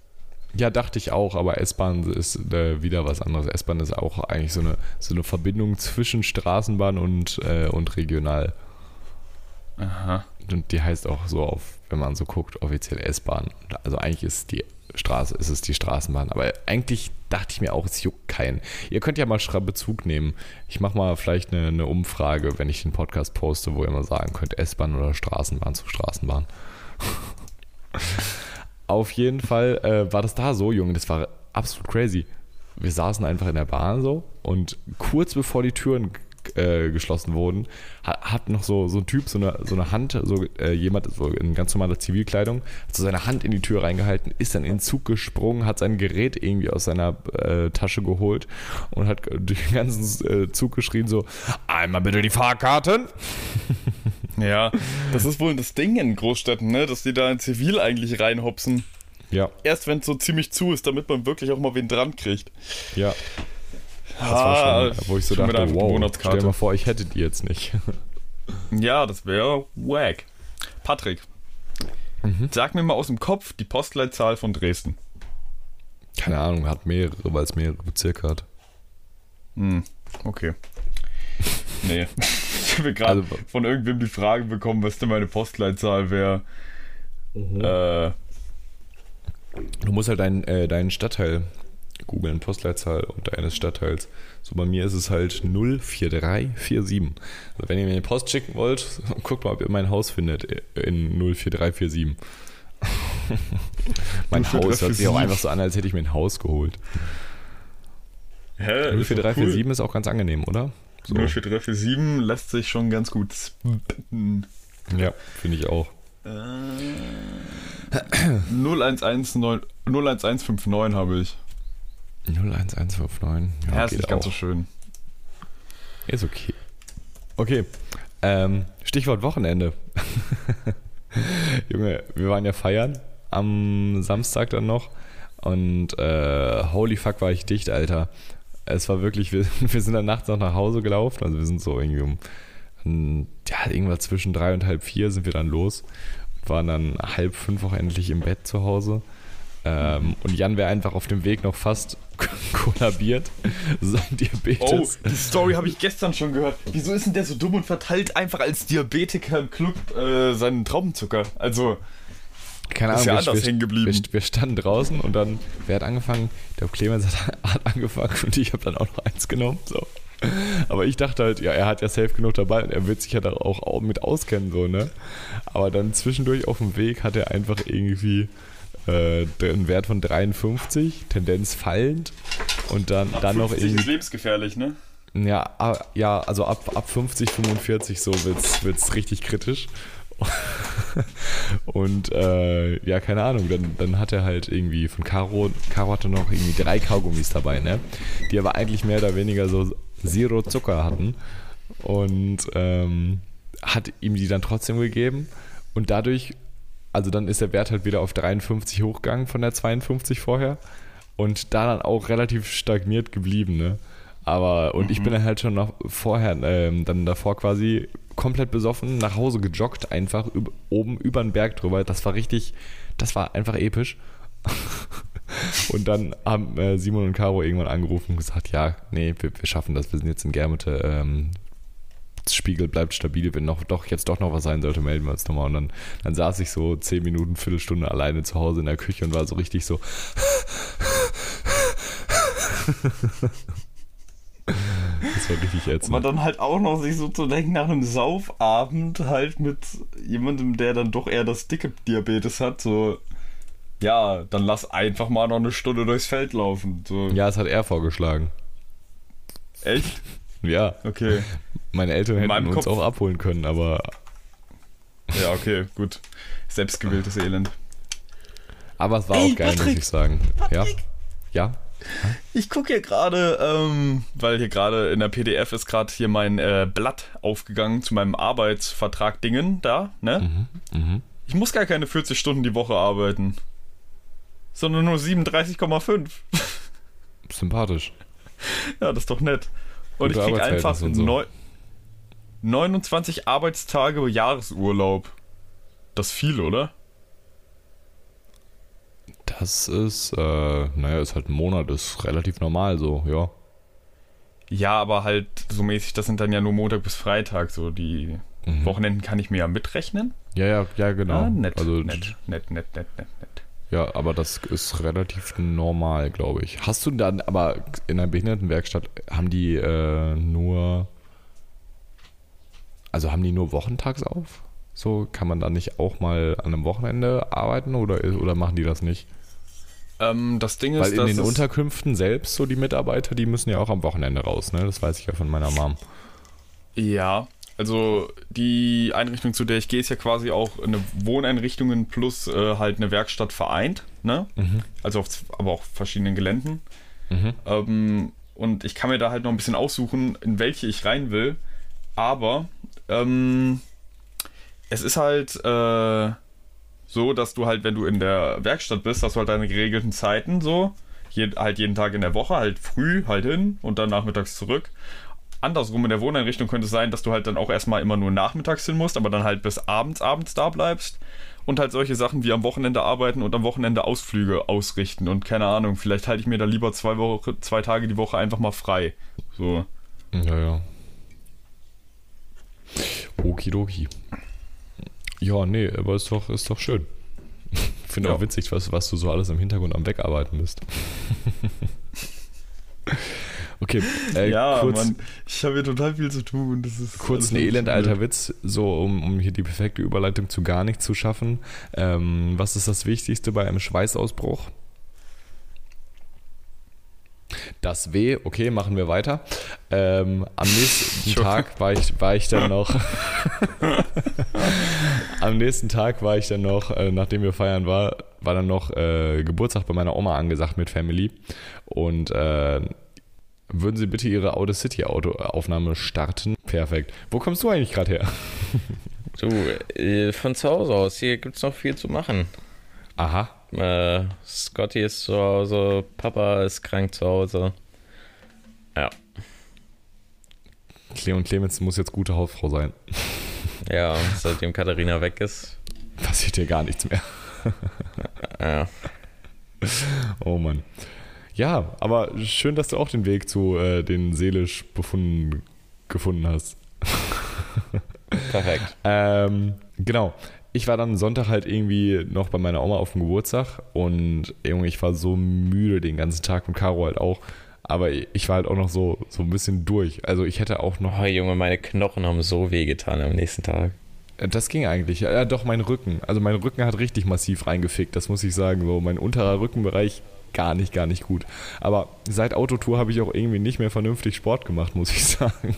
Ja, dachte ich auch, aber S-Bahn ist äh, wieder was anderes. S-Bahn ist auch eigentlich so eine, so eine Verbindung zwischen Straßenbahn und, äh, und regional. Aha. Und die heißt auch so auf, wenn man so guckt, offiziell S-Bahn. Also eigentlich ist die Straße, ist es die Straßenbahn. Aber eigentlich dachte ich mir auch, es juckt keinen. Ihr könnt ja mal Bezug nehmen. Ich mache mal vielleicht eine, eine Umfrage, wenn ich den Podcast poste, wo ihr mal sagen könnt, S-Bahn oder Straßenbahn zu Straßenbahn. Auf jeden Fall äh, war das da so, Junge, das war absolut crazy. Wir saßen einfach in der Bahn so und kurz bevor die Türen äh, geschlossen wurden, hat, hat noch so, so ein Typ so eine, so eine Hand, so äh, jemand so in ganz normaler Zivilkleidung, hat so seine Hand in die Tür reingehalten, ist dann in den Zug gesprungen, hat sein Gerät irgendwie aus seiner äh, Tasche geholt und hat durch den ganzen äh, Zug geschrien so, einmal bitte die Fahrkarten. [LAUGHS] Ja, das ist wohl das Ding in Großstädten, ne? Dass die da in Zivil eigentlich reinhopsen. Ja, Erst wenn es so ziemlich zu ist, damit man wirklich auch mal wen dran kriegt. ja. Das war schon, wo ich so schon dachte, wow, stell mal vor, ich hätte die jetzt nicht. Ja, das wäre wack. Patrick, Mhm. sag mir mal aus dem Kopf die Postleitzahl von Dresden. Keine Ahnung, hat mehrere, weil es mehrere Bezirke hat. Hm, okay. Nee. [LAUGHS] Ich habe gerade Also- von irgendwem die Frage bekommen, was denn meine Postleitzahl wäre. Mhm. Äh, Du musst halt deinen, äh, deinen Stadtteil googeln, Postleitzahl und deines Stadtteils. So bei mir ist es halt 04347. Also wenn ihr mir eine Post schicken wollt, [LAUGHS] guckt mal, ob ihr mein Haus findet in 04347. [LAUGHS] mein Haus hört sich auch 04347. einfach so an, als hätte ich mir ein Haus geholt. hä? ist doch 04347 ist auch ganz angenehm, oder? So. 04347 lässt sich schon ganz gut spitten. Ja, finde ich auch. 0119 01159 habe ich. 01159. Ja, ist geht nicht ganz auch. so schön. Ist okay. Okay. Ähm, Stichwort Wochenende. [LAUGHS] Junge, wir waren ja feiern am Samstag dann noch. Und äh, holy fuck war ich dicht, Alter. Es war wirklich, wir, [LAUGHS] wir sind dann nachts noch nach Hause gelaufen. Also wir sind so irgendwie um, ja, irgendwas zwischen drei und halb vier sind wir dann los. Waren dann halb fünf auch endlich im Bett zu Hause. Ähm, und Jan wäre einfach auf dem Weg noch fast [LAUGHS] kollabiert. Sein Oh, Diabetes. die Story habe ich gestern schon gehört. Wieso ist denn der so dumm und verteilt einfach als Diabetiker im Club äh, seinen Traubenzucker? Also, Keine ist Ahnung, ja wir, anders hängen geblieben. Wir, wir standen draußen und dann, wer hat angefangen? Der Clemens hat, [LAUGHS] hat angefangen und ich habe dann auch noch eins genommen. So. Aber ich dachte halt, ja, er hat ja safe genug dabei und er wird sich ja da auch, mit auskennen, so, ne? Aber dann zwischendurch auf dem Weg hat er einfach irgendwie äh, einen Wert von 53, Tendenz fallend und dann, dann noch 50 irgendwie ist lebensgefährlich, ne? ja, ja, also ab, ab 50, 45 so wird's, wird's richtig kritisch. [LAUGHS] Und äh, ja, keine Ahnung, dann, dann hat er halt irgendwie von Caro, Caro hatte noch irgendwie drei Kaugummis dabei, ne? Die aber eigentlich mehr oder weniger so Zero Zucker hatten. Und ähm, hat ihm die dann trotzdem gegeben. Und dadurch, also dann ist der Wert halt wieder auf 53 hochgegangen von der 52 vorher. Und da dann auch relativ stagniert geblieben, ne? Aber, und Mhm. ich bin dann halt schon noch vorher, ähm, dann davor quasi komplett besoffen, nach Hause gejoggt, einfach üb oben über den Berg drüber. Das war richtig, das war einfach episch. [LAUGHS] und dann haben äh, Simon und Caro irgendwann angerufen und gesagt, ja, nee, wir, wir schaffen das, wir sind jetzt in Germete, ähm, Spiegel bleibt stabil, wenn noch doch jetzt doch noch was sein sollte, melden wir uns nochmal. Und dann, dann saß ich so zehn Minuten, Viertelstunde alleine zu Hause in der Küche und war so richtig so. [LAUGHS] [LAUGHS] das war richtig Aber ätzend. dann halt auch noch sich so zu denken, nach einem Saufabend halt mit jemandem, der dann doch eher das dicke Diabetes hat, so, ja, dann lass einfach mal noch eine Stunde durchs Feld laufen. So, Ja, es hat er vorgeschlagen. echt? Ja, Okay. meine Eltern hätten uns Kopf- auch abholen können, aber, Ja, okay, gut. Selbstgewähltes Elend. aber es war Ey, auch geil, muss Patrick! ich sagen. Ja? Ja? Ich gucke hier gerade, ähm, weil hier gerade in der PDF ist gerade hier mein äh, Blatt aufgegangen zu meinem Arbeitsvertrag Dingen da, ne? Mhm. Ich muss gar keine 40 Stunden die Woche arbeiten, sondern nur 37,5. [LAUGHS] Sympathisch. Ja, das ist doch nett. Und Gute ich krieg einfach so. neu- 29 Arbeitstage Jahresurlaub. Das ist viel, oder? Das ist, äh, naja, ist halt ein Monat, ist relativ normal so, ja. Ja, aber halt so mäßig, das sind dann ja nur Montag bis Freitag, so die Mhm. Wochenenden kann ich mir ja mitrechnen. Ja, ja, ja, genau. Ah, nett, also, nett, nett, nett, nett, nett, nett. Ja, aber das ist relativ normal, glaube ich. Hast du dann, aber in einer Behindertenwerkstatt haben die äh, nur, also haben die nur wochentags auf? So, kann man da nicht auch mal an einem Wochenende arbeiten oder, oder machen die das nicht? Ähm, das Ding ist, Weil in den Unterkünften selbst, so die Mitarbeiter, die müssen ja auch am Wochenende raus, ne? Das weiß ich ja von meiner Mom. Ja, also die Einrichtung, zu der ich gehe, ist ja quasi auch eine Wohneinrichtungen plus äh, halt eine Werkstatt vereint, ne? Also auf, aber auch verschiedenen Geländen. Mhm. Ähm, und ich kann mir da halt noch ein bisschen aussuchen, in welche ich rein will. Aber ähm, es ist halt äh, so, dass du halt, wenn du in der Werkstatt bist, hast du halt deine geregelten Zeiten so. Je, halt jeden Tag in der Woche, halt früh halt hin und dann nachmittags zurück. Andersrum in der Wohneinrichtung könnte es sein, dass du halt dann auch erstmal immer nur nachmittags hin musst, aber dann halt bis abends, abends da bleibst. Und halt solche Sachen wie am Wochenende arbeiten und am Wochenende Ausflüge ausrichten. Und keine Ahnung, vielleicht halte ich mir da lieber zwei, Woche, zwei Tage die Woche einfach mal frei. So. Ja. Okidoki. Ja, nee, aber ist doch, ist doch schön. Ich finde Ja. auch witzig, was, was du so alles im Hintergrund am Wegarbeiten bist. [LAUGHS] okay, äh, ja, kurz, Mann, ich habe hier total viel zu tun. Das ist kurz ein elend alter. Witz, so um, um hier die perfekte Überleitung zu gar nichts zu schaffen. Ähm, was ist das Wichtigste bei einem Schweißausbruch? Das Weh, okay, machen wir weiter. Ähm, am nächsten. Tag war ich, war ich dann noch. [LAUGHS] am nächsten Tag war ich dann noch, äh, nachdem wir feiern war, war dann noch äh, Geburtstag bei meiner Oma angesagt mit Family. Und äh, würden Sie bitte Ihre Auto City Auto Aufnahme starten? Perfekt. Wo kommst du eigentlich gerade her? Du, äh, von zu Hause aus, hier gibt's noch viel zu machen. Aha. Äh, Scotty ist zu Hause, Papa ist krank zu Hause. Ja, Cleo und Clemens muss jetzt gute Hausfrau sein. ja, seitdem Katharina weg ist. Passiert hier gar nichts mehr. Ja, Oh Mann. Ja, aber schön, dass du auch den Weg zu äh, den seelisch befunden gefunden hast. perfekt. Ähm, genau. Ich war dann Sonntag halt irgendwie noch bei meiner Oma auf dem Geburtstag und irgendwie, ich war so müde den ganzen Tag und Caro halt auch. Aber ich war halt auch noch so, so ein bisschen durch. Also ich hätte auch noch Oh Junge, meine Knochen haben so weh getan am nächsten Tag. Äh, Das ging eigentlich. Ja, doch, mein Rücken. Also mein Rücken hat richtig massiv reingefickt, das muss ich sagen. So, mein unterer Rückenbereich gar nicht, gar nicht gut. Aber seit Autotour habe ich auch irgendwie nicht mehr vernünftig Sport gemacht, muss ich [LAUGHS] sagen.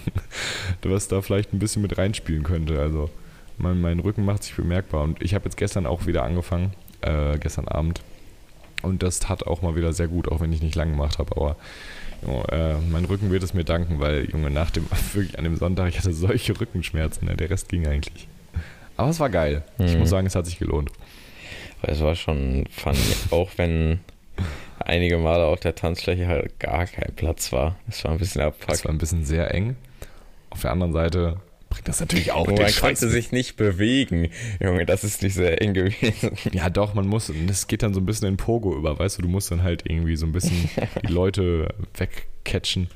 Was da vielleicht ein bisschen mit reinspielen könnte. Also mein, mein Rücken macht sich bemerkbar. Und ich habe jetzt gestern auch wieder angefangen, äh, gestern Abend. Und das tat auch mal wieder sehr gut, auch wenn ich nicht lang gemacht habe. Aber jo, äh, mein Rücken wird es mir danken, weil, Junge, nach dem, [LAUGHS] wirklich an dem Sonntag, ich hatte solche Rückenschmerzen. Ne? Der Rest ging eigentlich. Aber es war geil. Ich Mhm. muss sagen, es hat sich gelohnt. Es war schon funny, [LAUGHS] auch wenn einige Male auf der Tanzfläche halt gar kein Platz war. Das war ein bisschen Das abfuck. war ein bisschen sehr eng. Auf der anderen Seite bringt das natürlich auch man Scheiß konnte sich nicht bewegen. Junge, das ist nicht sehr eng gewesen. [LAUGHS] Ja, doch, man muss, das geht dann so ein bisschen in Pogo über, weißt du, du musst dann halt irgendwie so ein bisschen [LAUGHS] die Leute wegcatchen.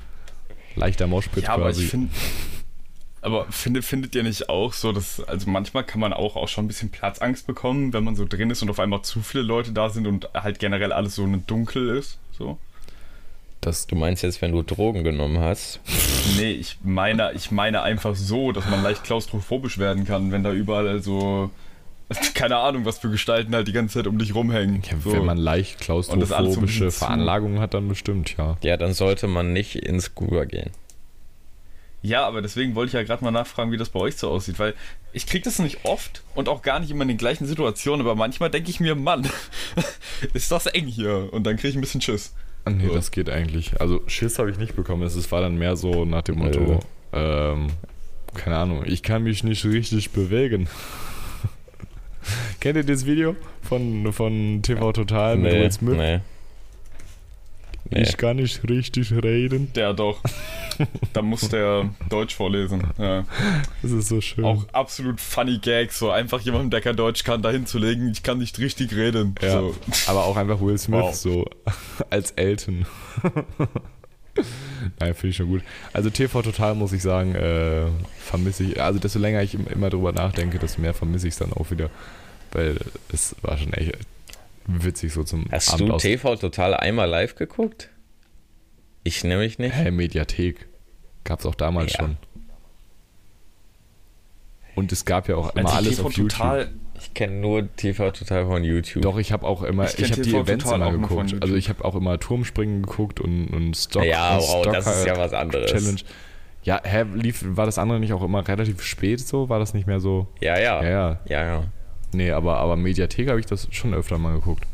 Leichter Moshpit Ja, aber quasi. ich finde. Aber findet, findet ihr nicht auch so, dass, also manchmal kann man auch, auch schon ein bisschen Platzangst bekommen, wenn man so drin ist und auf einmal zu viele Leute da sind und halt generell alles so dunkel ist? So? Das, Du meinst jetzt, wenn du Drogen genommen hast? Nee, ich meine, ich meine einfach so, dass man leicht klaustrophobisch werden kann, wenn da überall so, keine Ahnung, was für Gestalten halt die ganze Zeit um dich rumhängen. ja, so. wenn man leicht Und das alles so ein klaustrophobische Veranlagungen hat, dann bestimmt, ja. Ja, dann sollte man nicht ins Scuba gehen. Ja, aber deswegen wollte ich ja gerade mal nachfragen, wie das bei euch so aussieht, weil ich kriege das nicht oft und auch gar nicht immer in den gleichen Situationen, aber manchmal denke ich mir, Mann, [LAUGHS] ist das eng hier und dann kriege ich ein bisschen Schiss. Nee, So. das geht eigentlich. Also Schiss habe ich nicht bekommen. Es war dann mehr so nach dem Motto, ähm, keine Ahnung, ich kann mich nicht richtig bewegen. [LAUGHS] Kennt ihr das Video von, von TV Total mit Will Smith? nee. Nee. Ich kann nicht richtig reden. Der doch. da muss der Deutsch vorlesen. Ja. Das ist so schön. Auch absolut funny Gags, so einfach jemandem, der kein Deutsch kann, dahin zu legen, ich kann nicht richtig reden. ja, So. aber auch einfach Will Smith Wow. so als Elton. Nein, finde ich schon gut. Also TV Total muss ich sagen, äh, vermisse ich. Also desto länger ich im- immer drüber nachdenke, desto mehr vermisse ich es dann auch wieder. Weil es war schon echt witzig so zum Hast Abend du aus. TV total einmal live geguckt? Ich nämlich nicht. Hä, Mediathek. Gab es auch damals Ja. schon. Und es gab ja auch immer Also alles TV auf YouTube. total, Ich kenne nur TV total von YouTube. Doch, ich habe auch immer, Ich ich, habe die Events Total immer geguckt. YouTube. Also ich habe auch immer Turmspringen geguckt und, und Stock. ja, wow, Stock das ist ja was anderes. Challenge. Ja, hä, lief, war das andere nicht auch immer relativ spät so? War das nicht mehr so? Ja, ja. Ja, ja. Ja, ja. Nee, aber, aber Mediathek habe ich das schon öfter mal geguckt.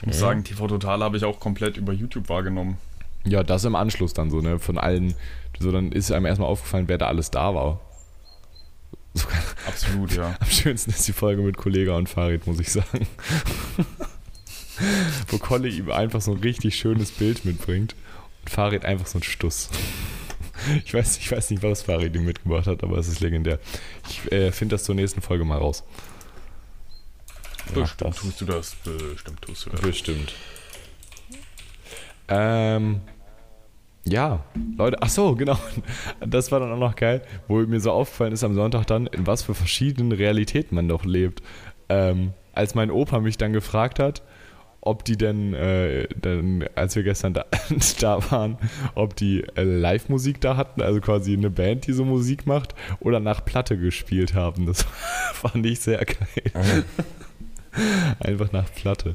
ich muss sagen, TV Total habe ich auch komplett über YouTube wahrgenommen. Ja, das im Anschluss dann so, ne? Von allen. So, dann ist einem erstmal aufgefallen, wer da alles da war. So, Absolut, ja. [LAUGHS] am schönsten ist die Folge mit Kollega und Farid, muss ich sagen. [LAUGHS] Wo Kolle ihm einfach so ein richtig schönes Bild mitbringt und Farid einfach so ein Stuss. Ich weiß, ich weiß nicht, was Farid ihm mitgebracht hat, aber es ist legendär. Ich äh, finde das zur nächsten Folge mal raus. Bestimmt das. tust du das. Bestimmt tust du das. Bestimmt. Ähm, ja, Leute, ach so, genau. Das war dann auch noch geil, wo mir so aufgefallen ist am Sonntag dann, in was für verschiedenen Realitäten man doch lebt. Ähm, als mein Opa mich dann gefragt hat, ob die denn, äh, dann, als wir gestern da, [LAUGHS] da waren, ob die äh, Live-Musik da hatten, also quasi eine Band, die so Musik macht, oder nach Platte gespielt haben. Das [LAUGHS] fand ich sehr geil. [LAUGHS] Einfach nach Platte.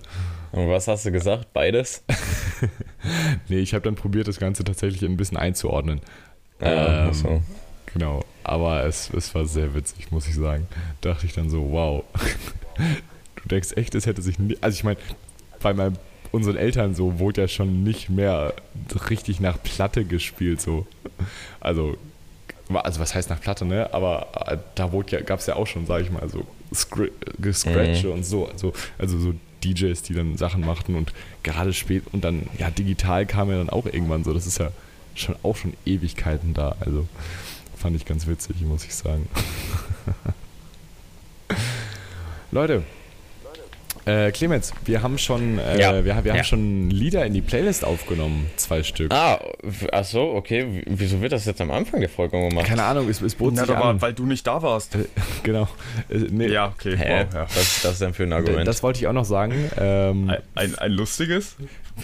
Und was hast du gesagt? Beides? Nee, ich habe dann probiert, das Ganze tatsächlich ein bisschen einzuordnen. Ja, Ähm, so. Genau, aber es, es war sehr witzig, muss ich sagen. Dachte ich dann so, wow. Du denkst echt, es hätte sich nie, also ich meine, bei meinen, unseren Eltern so wurde ja schon nicht mehr richtig nach Platte gespielt so. Also, also was heißt nach Platte, ne? Aber äh, da wurde ja, gab es ja auch schon, sage ich mal, so Scr Gescratche und so, also, also so DJs, die dann Sachen machten und gerade spät und dann, ja, digital kam ja dann auch irgendwann so, das ist ja schon auch schon Ewigkeiten da, also fand ich ganz witzig, muss ich sagen. [LAUGHS] Leute, äh, Clemens, wir haben schon, äh, Ja. wir, wir haben Ja. schon Lieder in die Playlist aufgenommen, zwei Stück. Ah, ach so, okay. Wieso wird das jetzt am Anfang der Folge gemacht? Keine Ahnung, es, es bot Na, sich an. weil du nicht da warst. Äh, [LAUGHS] genau. Äh, nee, Ja, okay. Hä? Wow, ja. Was ist das denn für ein Argument? Das wollte ich auch noch sagen. Ähm, Ein, ein, ein lustiges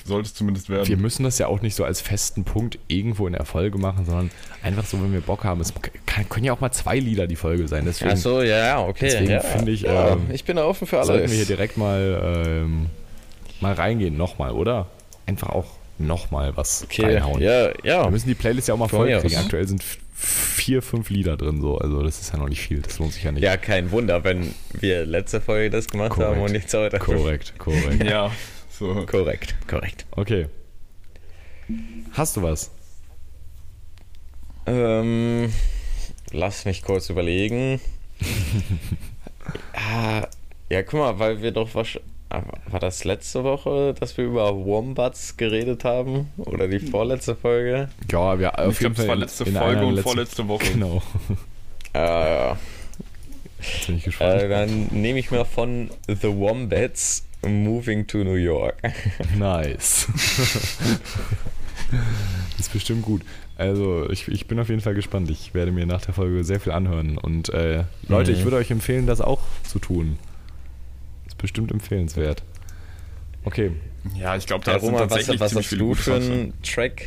sollte es zumindest werden. wir müssen das ja auch nicht so als festen Punkt irgendwo in der Folge machen, sondern einfach so, wenn wir Bock haben. Es kann, können ja auch mal zwei Lieder die Folge sein. Deswegen ach so, ja, ja, okay. deswegen ja. finde ich, ja, ähm, ich bin da offen für alles. sollten wir hier direkt mal, ähm, mal reingehen. Nochmal, oder? Einfach auch nochmal was okay, reinhauen. ja, Wir ja. müssen die Playlist ja auch mal voll kriegen. Aktuell sind vier, fünf Lieder drin, so. Also, das ist ja noch nicht viel. Das lohnt sich ja nicht. Ja, kein Wunder, wenn wir letzte Folge das gemacht Korrekt. haben und nichts heute. Korrekt, korrekt. ja, [LAUGHS] so. Korrekt, korrekt. Okay. Hast du was? Ähm, lass mich kurz überlegen. [LAUGHS] ah, ja, guck mal, weil wir doch wahrscheinlich. war das letzte Woche, dass wir über Wombats geredet haben? Oder die vorletzte Folge? Ja, wir auf ich es war letzte Folge und vorletzte Woche. Genau. Äh, [LAUGHS] ja. Jetzt bin ich gespannt. Äh, dann nehme ich mal von The Wombats Moving to New York. [LAUGHS] Nice. [LAUGHS] ist bestimmt gut. Also, ich, ich bin auf jeden Fall gespannt. Ich werde mir nach der Folge sehr viel anhören. Und äh, Leute, Mhm. ich würde euch empfehlen, das auch zu tun. Ist bestimmt empfehlenswert. Okay, Ja, ich glaube, da Ja, Roman, was, tatsächlich was ziemlich hast du für einen Track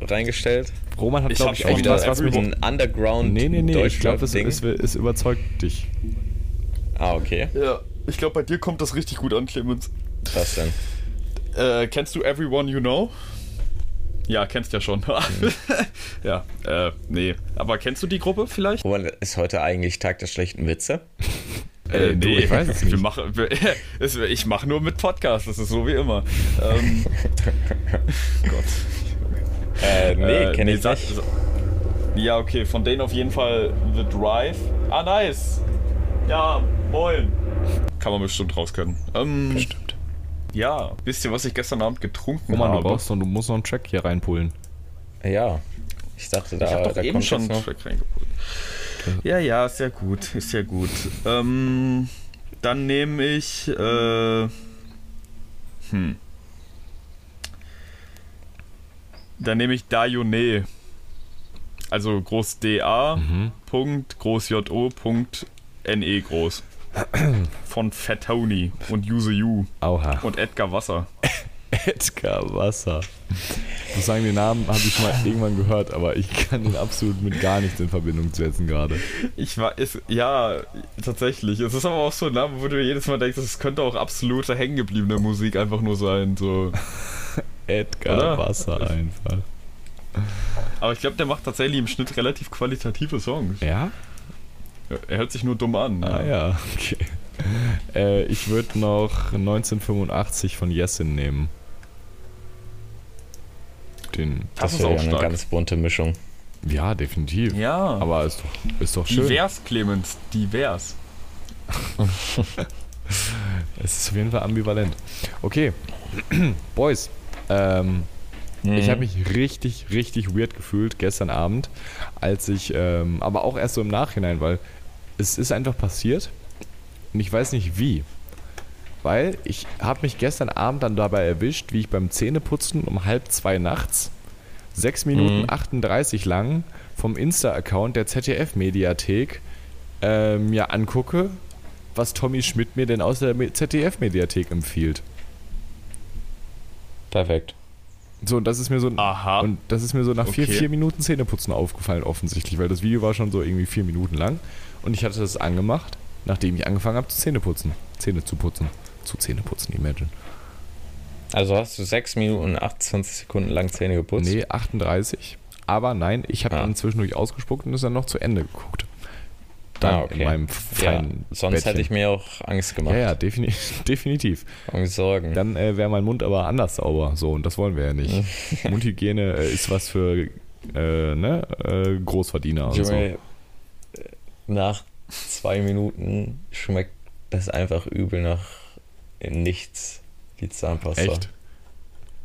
reingestellt? Roman hat, Ich glaube hab ich, schon echt was, mit. Everyone- ein Underground Nee, nee, nee, ich glaube, es, es, es überzeugt dich. Ah, okay. Ja, ich glaube, bei dir kommt das richtig gut an, Clemens. Was denn? Äh, kennst du Everyone You Know? Ja, kennst ja schon. [LAUGHS] ja, äh, nee. Aber kennst du die Gruppe vielleicht? Roman, ist heute eigentlich Tag der schlechten Witze? Äh, du, ich weiß es Wir nicht. machen, wir, [LAUGHS] es- ich mache nur mit Podcast, das ist so wie immer. Ähm, [LAUGHS] Gott. Äh, nee, Äh, kenn ich sag- nicht. Ja, okay, von denen auf jeden Fall The Drive. Ah, nice. Ja, moin. Kann man bestimmt rauskennen. Ähm, Bestimmt. Ja, wisst ihr, was ich gestern Abend getrunken Roman, habe? du brauchst noch, du musst noch einen Track hier reinpullen. Ja. Ich dachte, da, ich habe doch da eben kommt schon einen. Track reingeholt. Ja, ja, ist ja gut, ist ja gut. Ähm, dann nehme ich, äh, hm. Dann nehme ich Dayone. Also groß DA, Mhm. Punkt, groß JO, Punkt, NE groß. Von Fatoni und Use You Auha. und Edgar Wasser. [LAUGHS] Edgar Wasser. Ich muss sagen, den Namen habe ich mal irgendwann gehört, aber ich kann ihn absolut mit gar nichts in Verbindung setzen gerade. Ich war, ist, ja, tatsächlich. Es ist aber auch so ein Name, wo du jedes Mal denkst, es könnte auch absolute hängengebliebene Musik einfach nur sein. So. [LAUGHS] Edgar Oder? Wasser einfach. Aber ich glaube, der macht tatsächlich im Schnitt relativ qualitative Songs. Ja? Er hört sich nur dumm an. Ah ja, okay. Äh, ich würde noch 1985 von Jessin nehmen. Den. Das, ist wäre auch ja eine ganz bunte Mischung. Ja, definitiv. Ja, Aber ist doch, ist doch schön. divers, Clemens, divers. [LAUGHS] Es ist auf jeden Fall ambivalent. Okay, [CLEARS THROAT] Boys. Ähm, Mhm. Ich habe mich richtig, richtig weird gefühlt gestern Abend, als ich, ähm, aber auch erst so im Nachhinein, weil es ist einfach passiert und ich weiß nicht wie. Weil ich habe mich gestern Abend dann dabei erwischt, wie ich beim Zähneputzen um halb zwei nachts 6 Minuten Mhm. 38 lang vom Insta-Account der ZDF-Mediathek äh, mir angucke, was Tommy Schmidt mir denn aus der Me- ZDF-Mediathek empfiehlt. Perfekt. So, und das ist mir so Aha. und das ist mir so nach vier, Okay. vier Minuten Zähneputzen aufgefallen, offensichtlich, weil das Video war schon so irgendwie vier Minuten lang. Und ich hatte das angemacht, nachdem ich angefangen habe zu Zähneputzen. Zähne zu putzen. Zu Zähneputzen, imagine. Also hast du 6 Minuten und 28 Sekunden lang Zähne geputzt? Nee, 38. Aber nein, ich habe Ah. dann zwischendurch ausgespuckt und es dann noch zu Ende geguckt. Dann Ah, okay. in meinem Ja, feinen sonst Bettchen. hätte ich mir auch Angst gemacht. Ja, ja, defini [LAUGHS] definitiv. Und Sorgen. Dann äh, wäre mein Mund aber anders sauber. So, und das wollen wir ja nicht. [LAUGHS] Mundhygiene äh, ist was für äh, ne, äh, Großverdiener und so. Junge, nach zwei Minuten schmeckt das einfach übel nach nichts, die Zahnpasta. Echt?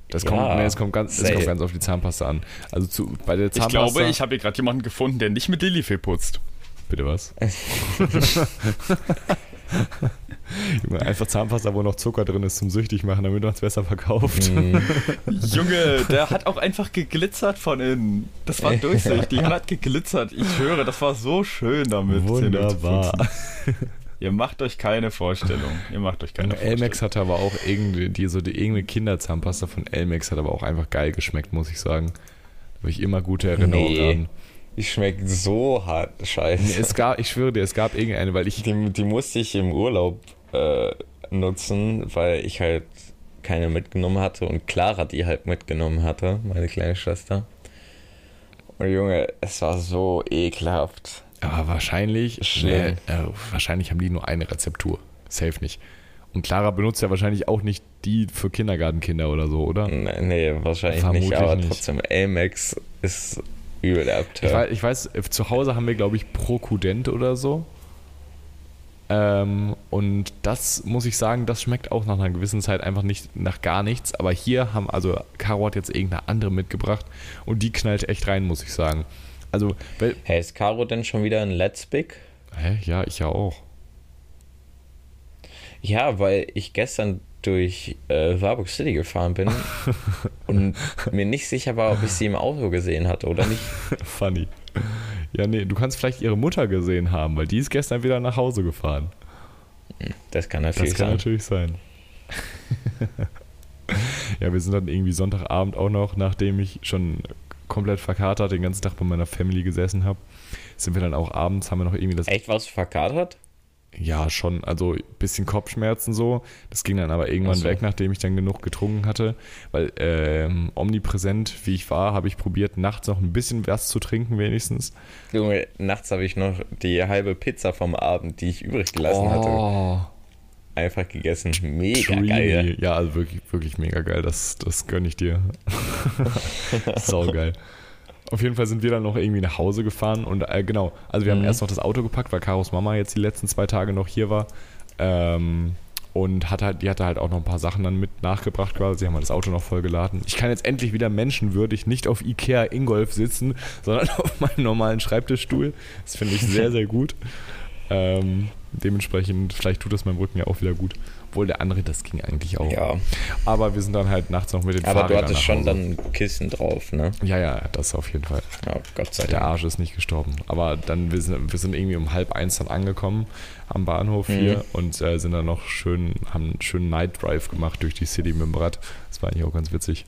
Das Ja, kommt, nee, es kommt, ganz, es kommt ganz auf die Zahnpasta an. Also zu, bei der ich Zahnpasta. glaube, ich habe hier gerade jemanden gefunden, der nicht mit Lilifee putzt. Bitte was? Junge, Einfach Zahnpasta, wo noch Zucker drin ist, zum süchtig machen, damit man es besser verkauft. Mm, Junge, der hat auch einfach geglitzert von innen. Das war durchsichtig und hat geglitzert. Ich höre, das war so schön damit. Wunderbar. Ihr macht euch keine Vorstellung. Ihr macht euch keine Vorstellung. Elmex hatte aber auch irgendwie, die, so die, irgendeine Kinderzahnpasta von Elmex hat aber auch einfach geil geschmeckt, muss ich sagen. Da habe ich immer gute Erinnerungen Nee. an. Die schmeckt so hart scheiße. Nee, es gab, ich schwöre dir, es gab irgendeine, weil ich. Die, die musste ich im Urlaub äh, nutzen, weil ich halt keine mitgenommen hatte und Clara die halt mitgenommen hatte, meine kleine Schwester. Und Junge, es war so ekelhaft. Aber wahrscheinlich, Schlimm. nee, äh, wahrscheinlich haben die nur eine Rezeptur. Safe nicht. Und Clara benutzt ja wahrscheinlich auch nicht die für Kindergartenkinder oder so, oder? Nee, nee wahrscheinlich Vermutlich nicht, aber nicht. trotzdem, Amex ist übel der Ich weiß, ich weiß, zu Hause haben wir, glaube ich, Prokudent oder so. Ähm, und das muss ich sagen, das schmeckt auch nach einer gewissen Zeit einfach nicht nach gar nichts. Aber hier haben, also Caro hat jetzt irgendeine andere mitgebracht und die knallt echt rein, muss ich sagen. Also, Hey, ist Caro denn schon wieder ein Let's Big? hä, ja, ich ja auch. Ja, weil ich gestern durch äh, Warburg City gefahren bin [LAUGHS] und mir nicht sicher war, ob ich sie im Auto gesehen hatte oder nicht. [LAUGHS] Funny. Ja, nee, du kannst vielleicht ihre Mutter gesehen haben, weil die ist gestern wieder nach Hause gefahren. Das kann natürlich Das kann sein. natürlich sein. [LAUGHS] ja, wir sind dann irgendwie Sonntagabend auch noch, nachdem ich schon komplett verkatert den ganzen Tag bei meiner Family gesessen habe, sind wir dann auch abends, haben wir noch irgendwie das. Echt was verkatert? Ja, schon, also ein bisschen Kopfschmerzen so. Das ging dann aber irgendwann so. weg, nachdem ich dann genug getrunken hatte. Weil ähm, omnipräsent, wie ich war, habe ich probiert, nachts noch ein bisschen was zu trinken, wenigstens. Junge, nachts habe ich noch die halbe Pizza vom Abend, die ich übrig gelassen hatte, Oh, einfach gegessen. Mega dreamy. geil. Ja, also wirklich, wirklich mega geil. Das, das gönne ich dir. [LAUGHS] Sau geil. Auf jeden Fall sind wir dann noch irgendwie nach Hause gefahren und äh, genau, also wir haben Mhm. erst noch das Auto gepackt, weil Karos Mama jetzt die letzten zwei Tage noch hier war. Ähm, und hat halt, die hatte halt auch noch ein paar Sachen dann mit nachgebracht quasi. Sie haben halt das Auto noch voll geladen. Ich kann jetzt endlich wieder menschenwürdig nicht auf Ikea Ingolf sitzen, [LAUGHS] sondern auf meinem normalen Schreibtischstuhl. Das finde ich sehr, [LAUGHS] sehr gut. Ähm, dementsprechend, vielleicht tut das meinem Rücken ja auch wieder gut. Obwohl der andere, das ging eigentlich auch. Ja, Aber wir sind dann halt nachts noch mit den aber du Fahrrädern hattest nach schon dann Kissen drauf, ne? Ja, ja, das auf jeden Fall. Ja, Gott sei Der Dank. Arsch ist nicht gestorben. Aber dann, wir sind, wir sind irgendwie um halb eins dann angekommen am Bahnhof hier Mhm. und äh, sind dann noch schön, haben einen schönen Night Drive gemacht durch die City mit dem Rad. Das war eigentlich auch ganz witzig.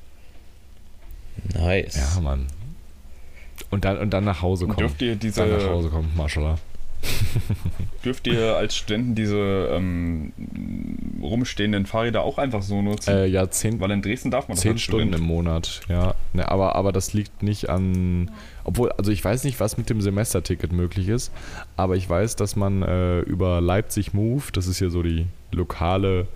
Nice. Ja, Mann. Und dann, und dann nach Hause kommen. Dürft ihr dann nach diese, Hause kommen, Mashallah. [LAUGHS] dürft ihr als Studenten diese ähm, rumstehenden Fahrräder auch einfach so nutzen? Äh, ja, zehn, Weil in Dresden darf man das zehn Stunden Student. im Monat, ja. Ne, aber, aber das liegt nicht an. Obwohl, also ich weiß nicht, was mit dem Semesterticket möglich ist, aber ich weiß, dass man äh, über Leipzig Move, das ist ja so die lokale,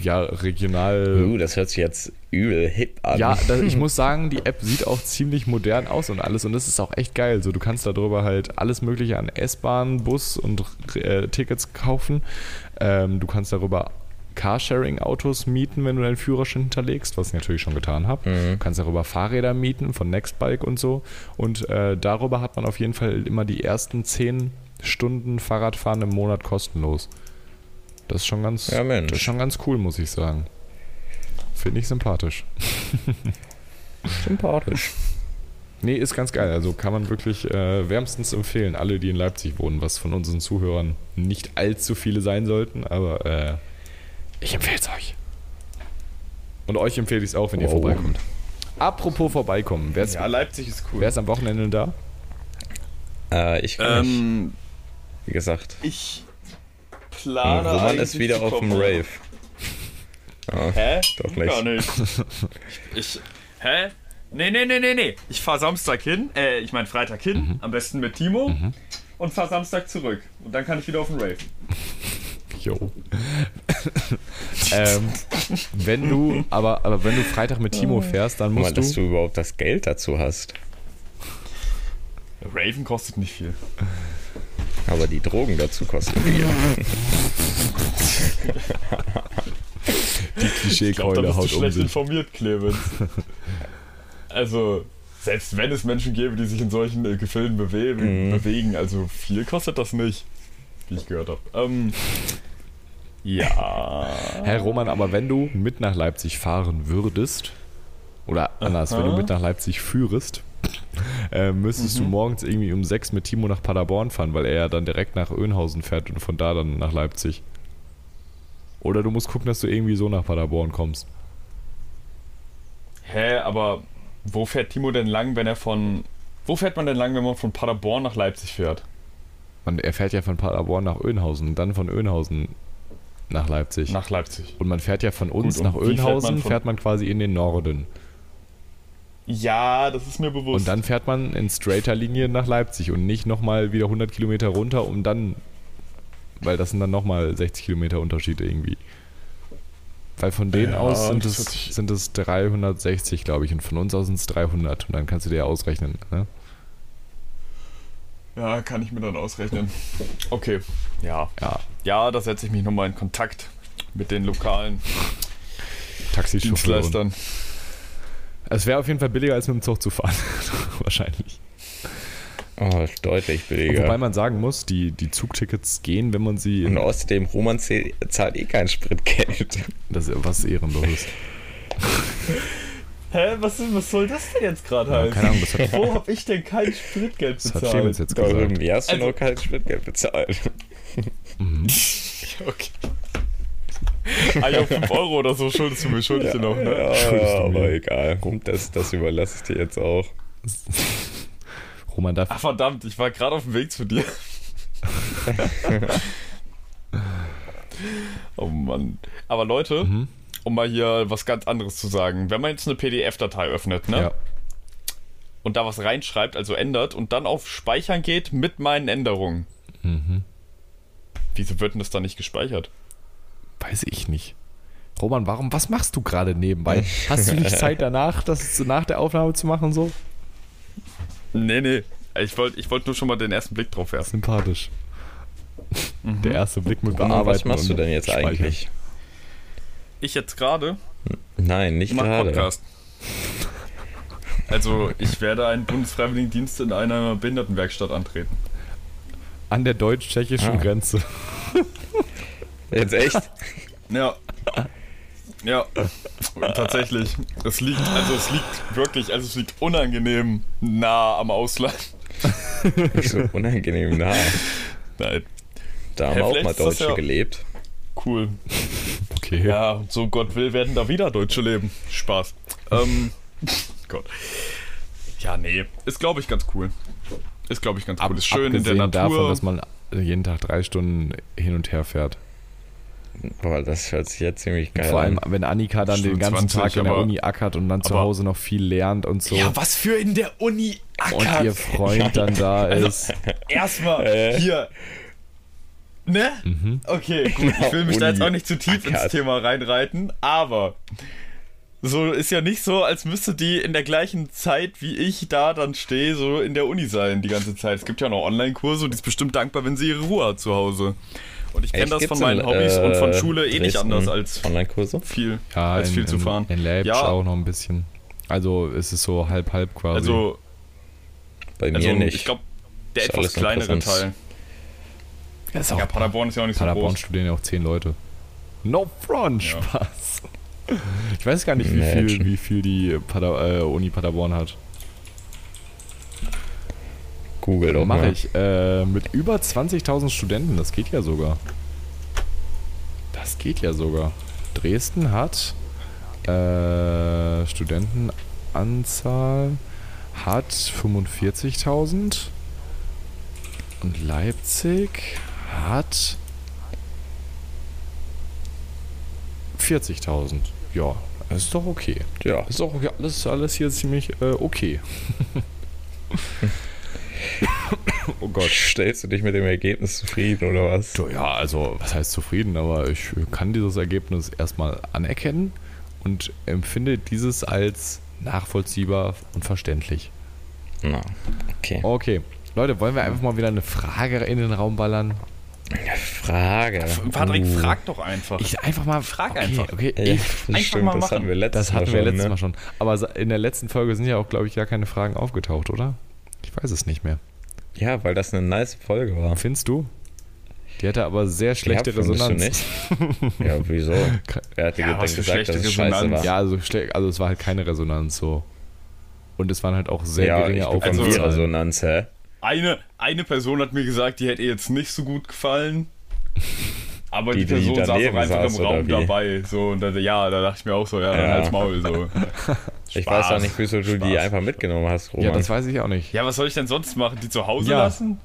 ja, regional. Uh, das hört sich jetzt übel hip an. Ja, da, ich [LAUGHS] muss sagen, die App sieht auch ziemlich modern aus und alles und das ist auch echt geil. So, du kannst darüber halt alles Mögliche an S-Bahn, Bus und äh, Tickets kaufen. Ähm, du kannst darüber Carsharing-Autos mieten, wenn du deinen Führerschein hinterlegst, was ich natürlich schon getan habe. Mhm. Du kannst darüber Fahrräder mieten von Nextbike und so. Und äh, darüber hat man auf jeden Fall immer die ersten 10 Stunden Fahrradfahren im Monat kostenlos. Das ist schon ganz, Ja, Mensch. das ist schon ganz cool, muss ich sagen. Finde ich sympathisch. Sympathisch. Nee, ist ganz geil. Also kann man wirklich äh, wärmstens empfehlen. Alle, die in Leipzig wohnen, was von unseren Zuhörern nicht allzu viele sein sollten, aber äh, ich empfehle es euch. Und euch empfehle ich es auch, wenn ihr Wow. vorbeikommt. Apropos vorbeikommen, wer ist, Ja, Leipzig ist cool. wer ist am Wochenende da? Äh, ich kann nicht, ähm, wie gesagt. ich plane Roman eigentlich ist wieder auf dem. Rave. Ja, Hä? Doch nicht. [LAUGHS] Gar nicht. Ich, hä? Nee, nee, nee, nee, nee. Ich fahr Samstag hin, äh, ich meine Freitag hin, am besten mit Timo und fahr Samstag zurück. Und dann kann ich wieder auf den Rave. Jo. [LAUGHS] ähm, wenn du, aber, aber wenn du Freitag mit Timo fährst, dann Guck mal, musst dass du. du überhaupt das Geld dazu hast. Raven kostet nicht viel. Aber die Drogen dazu kosten viel. [LAUGHS] Die Klischeekeule bist du haut um schlecht sich. informiert, Clemens. [LAUGHS] also, selbst wenn es Menschen gäbe, die sich in solchen äh, Gefilden bewegen, Mhm. bewegen, also viel kostet das nicht, wie ich gehört habe. Ähm, ja. Herr Roman, aber wenn du mit nach Leipzig fahren würdest, oder anders, wenn du Aha. mit nach Leipzig führest, äh, müsstest du morgens irgendwie um sechs mit Timo nach Paderborn fahren, weil er ja dann direkt nach Önhausen fährt und von da dann nach Leipzig. Oder du musst gucken, dass du irgendwie so nach Paderborn kommst. Hä, aber wo fährt Timo denn lang, wenn er von. Wo fährt man denn lang, wenn man von Paderborn nach Leipzig fährt? Man, er fährt ja von Paderborn nach Önhausen und dann von Önhausen nach Leipzig. Nach Leipzig. und man fährt ja von uns und nach wie fährt man Önhausen, fährt man quasi in den Norden. Ja, das ist mir bewusst. Und dann fährt man in straighter Linie nach Leipzig und nicht nochmal wieder 100 Kilometer runter, um dann, weil das sind dann nochmal 60 Kilometer Unterschied irgendwie. Weil von denen Ja, aus sind es, sind es 360, glaube ich, und von uns aus sind es 300 und dann kannst du dir ja ausrechnen. Ne? Ja, kann ich mir dann ausrechnen. Okay, ja. Ja, Ja, da setze ich mich nochmal in Kontakt mit den lokalen Taxichauffeuren. Dienstleistern. Es wäre auf jeden Fall billiger, als mit dem Zug zu fahren. [LAUGHS] Wahrscheinlich. Oh, deutlich billiger. Wobei man sagen muss, die, die Zugtickets gehen, wenn man sie Und in außerdem, Roman zahlt eh kein Spritgeld. das was ehrenlos ist. Hä, was, was soll das denn jetzt gerade Ja, keine Ahnung, das hat, Wo hab ich denn kein Spritgeld das hat Clemens jetzt gesagt. Irgendwie hast du Also- noch kein Spritgeld bezahlt. Mhm. [LAUGHS] Okay. Ah ja, 5 Euro oder so schuldest du mir, schuldest du noch, ne? Ja, Schuldest du aber mir. egal. Das, das überlasse ich dir jetzt auch. Roman darf. Ach verdammt, ich war gerade auf dem Weg zu dir. [LAUGHS] oh Mann. Aber Leute, Mhm. um mal hier was ganz anderes zu sagen. Wenn man jetzt eine PDF-Datei öffnet, ne? Ja. Und da was reinschreibt, also ändert, und dann auf Speichern geht mit meinen Änderungen. Mhm. Wieso wird denn das dann nicht gespeichert? Weiß ich nicht. Roman, warum, was machst du gerade nebenbei? [LAUGHS] Hast du nicht Zeit danach, das nach der Aufnahme zu machen so? Nee, nee. Ich wollte ich wollt nur schon mal den ersten Blick drauf werfen. Sympathisch. Der erste Blick mit Roman, Bearbeiten. was machst du denn jetzt Speichern. eigentlich? Ich jetzt gerade Nein, nicht mache gerade. Podcast. [LAUGHS] Also, ich werde einen Bundesfreiwilligendienst in einer Behindertenwerkstatt antreten. An der deutsch-tschechischen Ah. Grenze. [LAUGHS] Jetzt echt? [LAUGHS] Ja. Ja, tatsächlich. Es liegt, also es liegt wirklich, also es liegt unangenehm nah am Ausland. [LAUGHS] Nicht so unangenehm nah. Nein, Da haben Hä, auch mal Deutsche ja- gelebt. cool. Okay. Ja, und so Gott will, werden da wieder Deutsche leben. Spaß. Ähm, [LAUGHS] Gott. Ja, nee. Ist, glaube ich, ganz cool. Ist, glaube ich, ganz cool. Ist schön in der Abgesehen Natur. davon, dass man jeden Tag drei Stunden hin und her fährt. Boah, das hört sich jetzt ziemlich geil Vor allem, an. wenn Annika dann den Stunde ganzen 20, Tag in der Uni ackert und dann zu Hause noch viel lernt und so. ja, was für in der Uni und ackert. ihr Freund dann da [LAUGHS] Also- ist. Erstmal Äh. hier. Ne? Mhm. Okay, gut. Ich will mich da jetzt auch nicht zu tief ins ackert. Thema reinreiten, aber so ist ja nicht so, als müsste die in der gleichen Zeit, wie ich da dann stehe, so in der Uni sein die ganze Zeit. Es gibt ja noch Online-Kurse und die ist bestimmt dankbar, wenn sie ihre Ruhe hat zu Hause. Und ich kenne das von meinen in, Hobbys und von äh, Schule eh nicht anders als Online-Kurse? viel, Ja, als in, viel zu in, fahren. In Leipzig Ja. auch noch ein bisschen. Also es ist so halb-halb quasi. Also, Bei mir also nicht. ich glaube, der Ist etwas kleinere. Teil. ja, ist auch Ja, Paderborn ist ja auch nicht so Paderborn groß. studieren ja auch zehn Leute. No front, Ja. Spaß. [LAUGHS] Ich weiß gar nicht, wie viel, wie viel die Pader, äh, Uni Paderborn hat. Google doch Mache mal. ich. Äh, mit über 20.000 Studenten, das geht ja sogar. Das geht ja sogar. Dresden hat äh, Studentenanzahl hat 45.000 und Leipzig hat 40.000. Ja, das ist doch okay. Ja. Das ist doch okay. Alles, alles hier ziemlich äh, okay. [LAUGHS] [LAUGHS] oh Gott. Stellst du dich mit dem Ergebnis zufrieden oder was? Ja, also, was heißt zufrieden, aber ich kann dieses Ergebnis erstmal anerkennen und empfinde dieses als nachvollziehbar und verständlich. Na, okay. Okay, Leute, wollen wir einfach mal wieder eine Frage in den Raum ballern? Frage. Patrick, Uh. frag doch einfach. Ich einfach mal. Frag okay, einfach. Okay, Ja, ich, das einfach stimmt, mal das hatten wir letztes das hatten Mal wir schon, letztes ne? Mal schon. Aber in der letzten Folge sind ja auch, glaube ich, gar keine Fragen aufgetaucht, oder? Ich weiß es nicht mehr. Ja, weil das eine nice Folge war. Findest du? Die hatte aber sehr schlechte ja, Resonanz. Du nicht? [LAUGHS] Ja, wieso? [LAUGHS] Wer hat dir Ja, was für gesagt, schlechte dass es scheiße Resonanz. war? Ja, also, also es war halt keine Resonanz so. Und es waren halt auch sehr ja, geringe bekomme Also-. Resonanz, hä? Eine, eine Person hat mir gesagt, die hätte ihr jetzt nicht so gut gefallen. Aber die, Die, die Person saß auch einfach saß, im Raum dabei. So, und da, ja, da dachte ich mir auch so, ja, dann Ja. halt's Maul. So. [LAUGHS] Ich weiß auch nicht, wieso du die Spaß. einfach mitgenommen hast, Roman. Ja, das weiß ich auch nicht. Ja, was soll ich denn sonst machen? Die zu Hause Ja. lassen?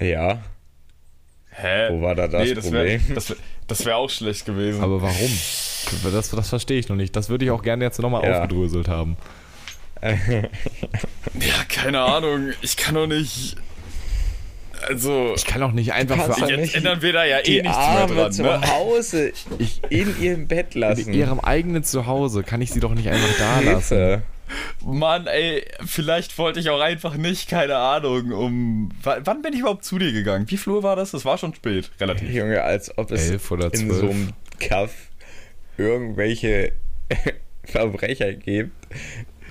Ja, Hä? wo war da das nee, das wäre Problem? das wär, das wär auch schlecht gewesen. Aber warum? Das, das verstehe ich noch nicht. Das würde ich auch gerne jetzt nochmal Ja. aufgedröselt haben. [LAUGHS] ja, keine Ahnung. Ich kann doch nicht. Also, Ich kann auch nicht einfach für doch jetzt nicht ändern wir da ja eh nichts Arme mehr zu dran. Ne? Hause in ihrem Bett lassen. in ihrem eigenen Zuhause kann ich sie doch nicht einfach da lassen. Mann, ey, vielleicht wollte ich auch einfach nicht, keine Ahnung, um. Wann bin ich überhaupt zu dir gegangen? Wie Uhr war das? Das war schon spät, relativ. Junge, als ob es Elf oder in so einem Kaff irgendwelche [LAUGHS] Verbrecher gibt,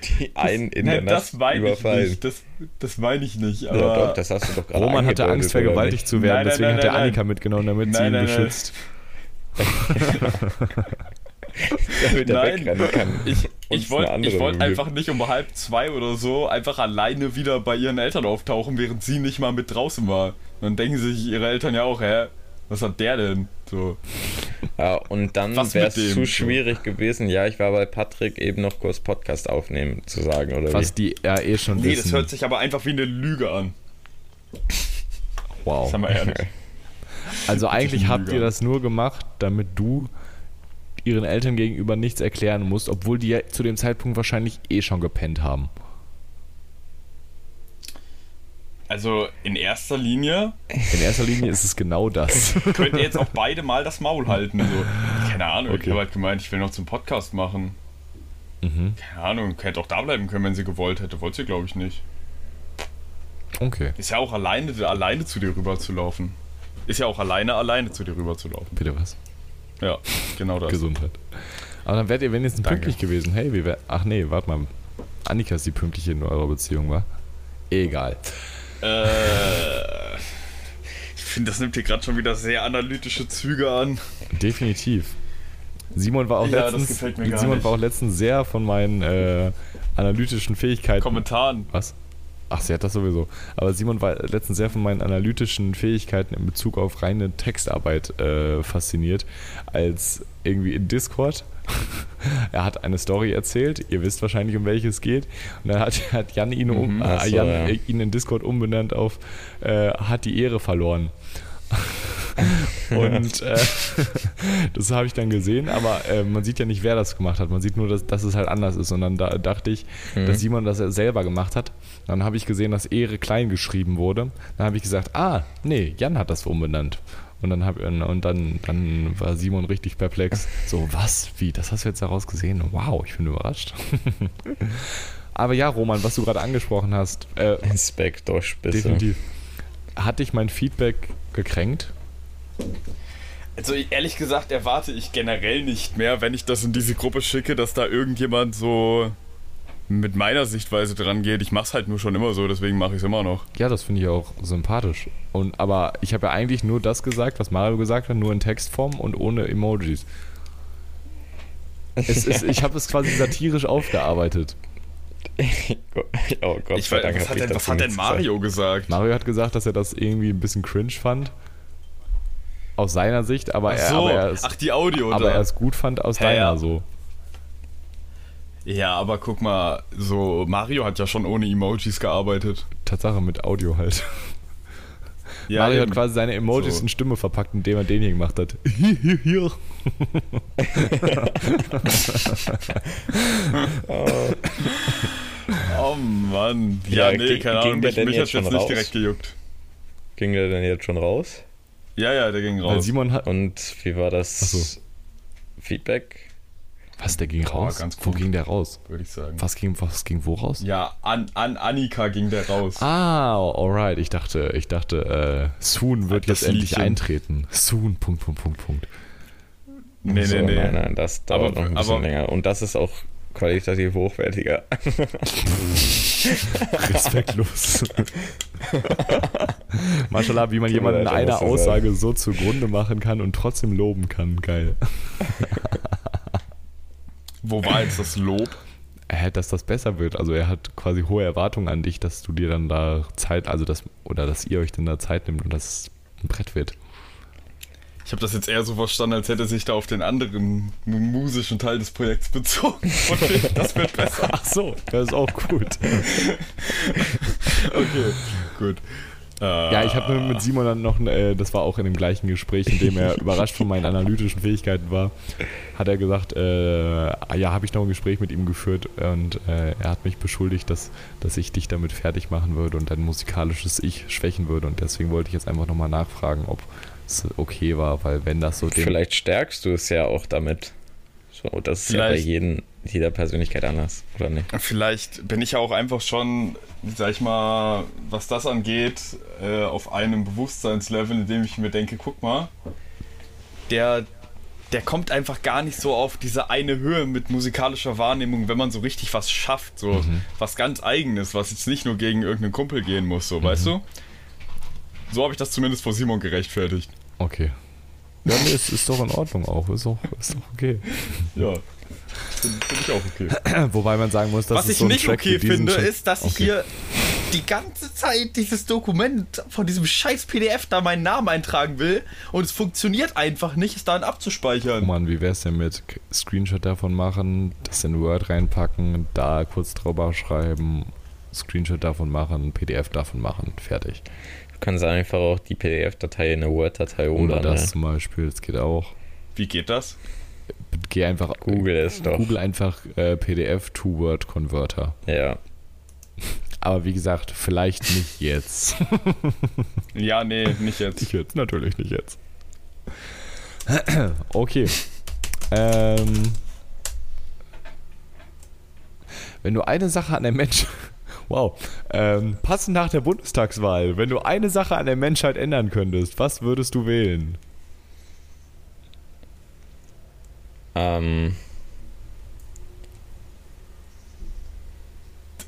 die einen in der Nein, Nacht das meine ich überfallen. nicht. Das, das meine ich nicht. Aber Ja, doch, das hast du doch gerade Roman hatte Angst, vergewaltigt zu werden, Nein, nein, deswegen nein, hat er nein, Annika mitgenommen, damit sie ihn nein, nein. beschützt. [LAUGHS] [LAUGHS] Damit er Nein, wegrennen kann. ich, und ich wollte ich wollt einfach nicht um halb zwei oder so einfach alleine wieder bei ihren Eltern auftauchen, während sie nicht mal mit draußen war. Dann denken sich ihre Eltern ja auch, hä, was hat der denn? So. Ja, und dann Was wäre es zu schwierig gewesen. Ja, ich war bei Patrick eben noch kurz Podcast aufnehmen, zu sagen, oder Was die ja eh schon Nee, wissen. das hört sich aber einfach wie eine Lüge an. wow. Sagen wir ehrlich. [LAUGHS] Also eigentlich habt ihr das nur gemacht, damit du ihren Eltern gegenüber nichts erklären musst, obwohl die ja zu dem Zeitpunkt wahrscheinlich eh schon gepennt haben. Also in erster Linie In erster Linie ist es genau das. [LAUGHS] könnt ihr jetzt auch beide mal das Maul halten. So. Keine Ahnung, ich Okay. habe halt gemeint, ich will noch zum Podcast machen. mhm. Keine Ahnung, hätte auch da bleiben können, wenn sie gewollt hätte. Wollte sie, glaube ich, nicht. Okay, Ist ja auch alleine, alleine zu dir rüber zu laufen. Ist ja auch alleine, alleine zu dir rüber zu laufen. bitte was. Ja, genau das. Gesundheit. Aber dann wärt ihr wenigstens Danke. pünktlich gewesen. Hey, wie wär, Ach nee, warte mal. Annika ist die pünktliche in eurer Beziehung, war? Egal. Äh, ich finde, das nimmt hier gerade schon wieder sehr analytische Züge an. Definitiv. Simon war auch Ja, letztens, Simon nicht. war auch letztens sehr von meinen äh, analytischen Fähigkeiten. Kommentaren. Was? Ach, sie hat das sowieso. Aber Simon war letztens sehr von meinen analytischen Fähigkeiten in Bezug auf reine Textarbeit äh, fasziniert, als irgendwie in Discord. [LAUGHS] er hat eine Story erzählt, ihr wisst wahrscheinlich, um welche es geht. Und dann hat, hat Jan, ihn, um, Mhm, äh, Jan ja. ihn in Discord umbenannt auf äh, hat die Ehre verloren. [LAUGHS] Und äh, [LAUGHS] das habe ich dann gesehen, aber äh, man sieht ja nicht, wer das gemacht hat. Man sieht nur, dass, dass es halt anders ist. Und dann da, dachte ich, Mhm. dass Simon das selber gemacht hat. Dann habe ich gesehen, dass Ehre klein geschrieben wurde. Dann habe ich gesagt, ah, nee, Jan hat das umbenannt. Und dann, hab, und dann, dann war Simon richtig perplex. So, was? Wie? Das hast du jetzt daraus gesehen? Wow, ich bin überrascht. [LAUGHS] aber ja, Roman, was du gerade angesprochen hast, äh, Inspektor Spitze. definitiv. Hat dich mein Feedback gekränkt? Also ehrlich gesagt erwarte ich generell nicht mehr, wenn ich das in diese Gruppe schicke, dass da irgendjemand so mit meiner Sichtweise dran geht. Ich mach's halt nur schon immer so, deswegen mache ich es immer noch. Ja, das finde ich auch sympathisch. Und, aber ich habe ja eigentlich nur das gesagt, was Mario gesagt hat, nur in Textform und ohne Emojis. Es ist, ich habe es quasi [LAUGHS] satirisch aufgearbeitet. oh Gott, Ich Dank was hat denn, was hat denn Mario gesagt? Mario hat gesagt, dass er das irgendwie ein bisschen cringe fand. Aus seiner Sicht, aber, Ach er, so, aber, er, es, ach die Audio aber da. er es gut fand aus Hä, deiner ja. so. Ja, aber guck mal, so Mario hat ja schon ohne Emojis gearbeitet. Tatsache mit Audio halt. Ja, Mario eben. hat quasi seine Emojis So. in Stimme verpackt, indem er den hier gemacht hat. [LAUGHS] Hier, hier, hier. Oh Mann. Ja, Ja, nee, keine Ahnung. der Mich, mich schon jetzt nicht raus? direkt gejuckt. Ging der denn jetzt schon raus? Ja, ja, der ging Weil raus. Simon hat. Und wie war das so. Feedback? Was, der ging Boah, raus? ganz Wo ging der raus? Würde ich sagen. Was ging, was ging wo raus? Ja, an, an Annika ging der raus. Ah, alright. Ich dachte, ich dachte, äh, Soon wird Das jetzt endlich Liedchen. eintreten. Soon, Punkt, Punkt, Punkt, Punkt. nee, so, nee, nee. Nein, nein, das dauert Aber- noch ein bisschen aber- länger. Und das ist auch qualitativ hochwertiger. [LAUGHS] Respektlos. [LAUGHS] Mashallah, wie man jemanden in einer Aussage so zugrunde machen kann und trotzdem loben kann. Geil. [LAUGHS] Wo war jetzt das Lob? Äh, dass das besser wird. Also er hat quasi hohe Erwartungen an dich, dass du dir dann da Zeit, also das, oder dass ihr euch dann da Zeit nimmt und dass es ein Brett wird. Ich habe das jetzt eher so verstanden, als hätte er sich da auf den anderen mu- musischen Teil des Projekts bezogen. [LAUGHS] Wegen, das wird besser. Ach so, das ist auch gut. [LAUGHS] Okay, gut. Ja, ich habe mit Simon dann noch, äh, das war auch in dem gleichen Gespräch, in dem er [LAUGHS] überrascht von meinen analytischen Fähigkeiten war, hat er gesagt, äh, ja, habe ich noch ein Gespräch mit ihm geführt und äh, er hat mich beschuldigt, dass, dass ich dich damit fertig machen würde und dein musikalisches Ich schwächen würde und deswegen wollte ich jetzt einfach nochmal nachfragen, ob es okay war, weil wenn das so Vielleicht stärkst du es ja auch damit. So, das ist ja bei Vielleicht- jedem jeder Persönlichkeit anders, oder nicht? Vielleicht bin ich ja auch einfach schon, sag ich mal, was das angeht, äh, auf einem Bewusstseinslevel, in dem ich mir denke, guck mal, der, der kommt einfach gar nicht so auf diese eine Höhe mit musikalischer Wahrnehmung, wenn man so richtig was schafft, so Mhm. was ganz eigenes, was jetzt nicht nur gegen irgendeinen Kumpel gehen muss, so, weißt du? So habe ich das zumindest vor Simon gerechtfertigt. Okay. Ja, nee, es ist doch in Ordnung auch. Ist doch, ist doch okay. Ja. Finde find ich auch okay. [CLEARS THROAT] Wobei man sagen muss, dass Was es ich so ein nicht Track okay finde, schon- ist, dass ich Okay. hier die ganze Zeit dieses Dokument von diesem scheiß PDF da meinen Namen eintragen will und es funktioniert einfach nicht, es dann Oh abzuspeichern. Mann, wie wär's denn mit Screenshot davon machen, das in Word reinpacken, da kurz drüber schreiben, Screenshot davon machen, PDF davon machen, fertig. Du kannst einfach auch die PDF-Datei in eine Word-Datei Oder umwandeln. das zum Beispiel, das geht auch. Wie geht das? Geh einfach, Google es doch. Google einfach äh, PDF to Word Converter. Ja. [LAUGHS] Aber wie gesagt, vielleicht nicht jetzt. [LAUGHS] Ja, nee, nicht jetzt. Nicht jetzt, natürlich nicht jetzt. [CLEARS THROAT] Okay. Ähm, wenn du eine Sache an der Menschheit. Wow. Ähm, passend nach der Bundestagswahl, wenn du eine Sache an der Menschheit ändern könntest, was würdest du wählen? Ähm,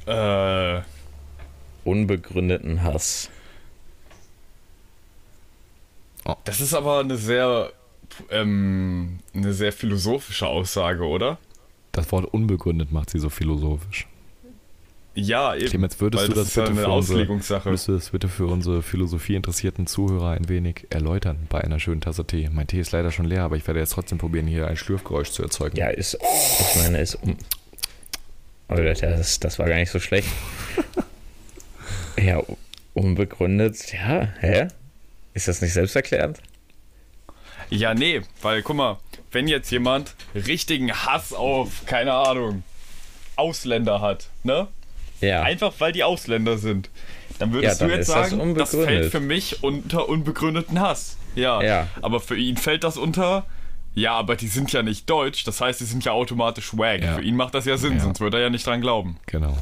Äh, unbegründeten Hass. das ist aber eine sehr, ähm, eine sehr philosophische Aussage, oder? Das Wort unbegründet macht sie so philosophisch. Ja, eben. Clemens, würdest weil du das ja bitte eine für unsere, Auslegungssache. würdest du das bitte für unsere philosophieinteressierten Zuhörer ein wenig erläutern bei einer schönen Tasse Tee? Mein Tee ist leider schon leer, aber ich werde jetzt trotzdem probieren, hier ein Schlürfgeräusch zu erzeugen. Ja, ist. Ich meine, ist um. Oh, das, das war gar nicht so schlecht. [LAUGHS] ja, unbegründet. Ja, hä? Ist das nicht selbsterklärend? Ja, nee, weil guck mal, wenn jetzt jemand richtigen Hass auf, keine Ahnung, Ausländer hat, ne? Ja. Einfach weil die Ausländer sind. Dann würdest Ja, du dann jetzt ist das sagen, das, unbegründet. fällt für mich unter unbegründeten Hass. Ja. Ja. Aber für ihn fällt das unter, ja, aber die sind ja nicht deutsch, das heißt, die sind ja automatisch wack. Ja. Für ihn macht das ja Sinn, Ja. sonst würde er ja nicht dran glauben. Genau.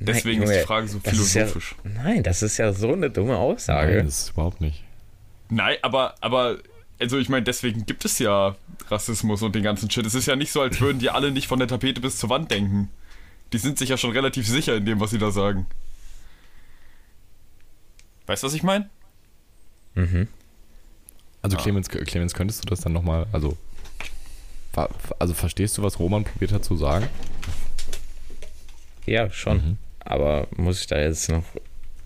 Deswegen Nein, ist die Frage so das ist philosophisch. Ja, nein, das ist ja so eine dumme Aussage. Nein, das ist überhaupt nicht. Nein, aber, aber, also ich meine, deswegen gibt es ja Rassismus und den ganzen Shit. Es ist ja nicht so, als würden die alle nicht von der Tapete bis zur Wand denken. Die sind sich ja schon relativ sicher in dem, was sie da sagen. Weißt du, was ich meine? Mhm. Also Ah. Clemens, Clemens, könntest du das dann nochmal, also, also verstehst du, was Roman probiert hat zu sagen? Ja, schon. Mhm. Aber muss ich da jetzt noch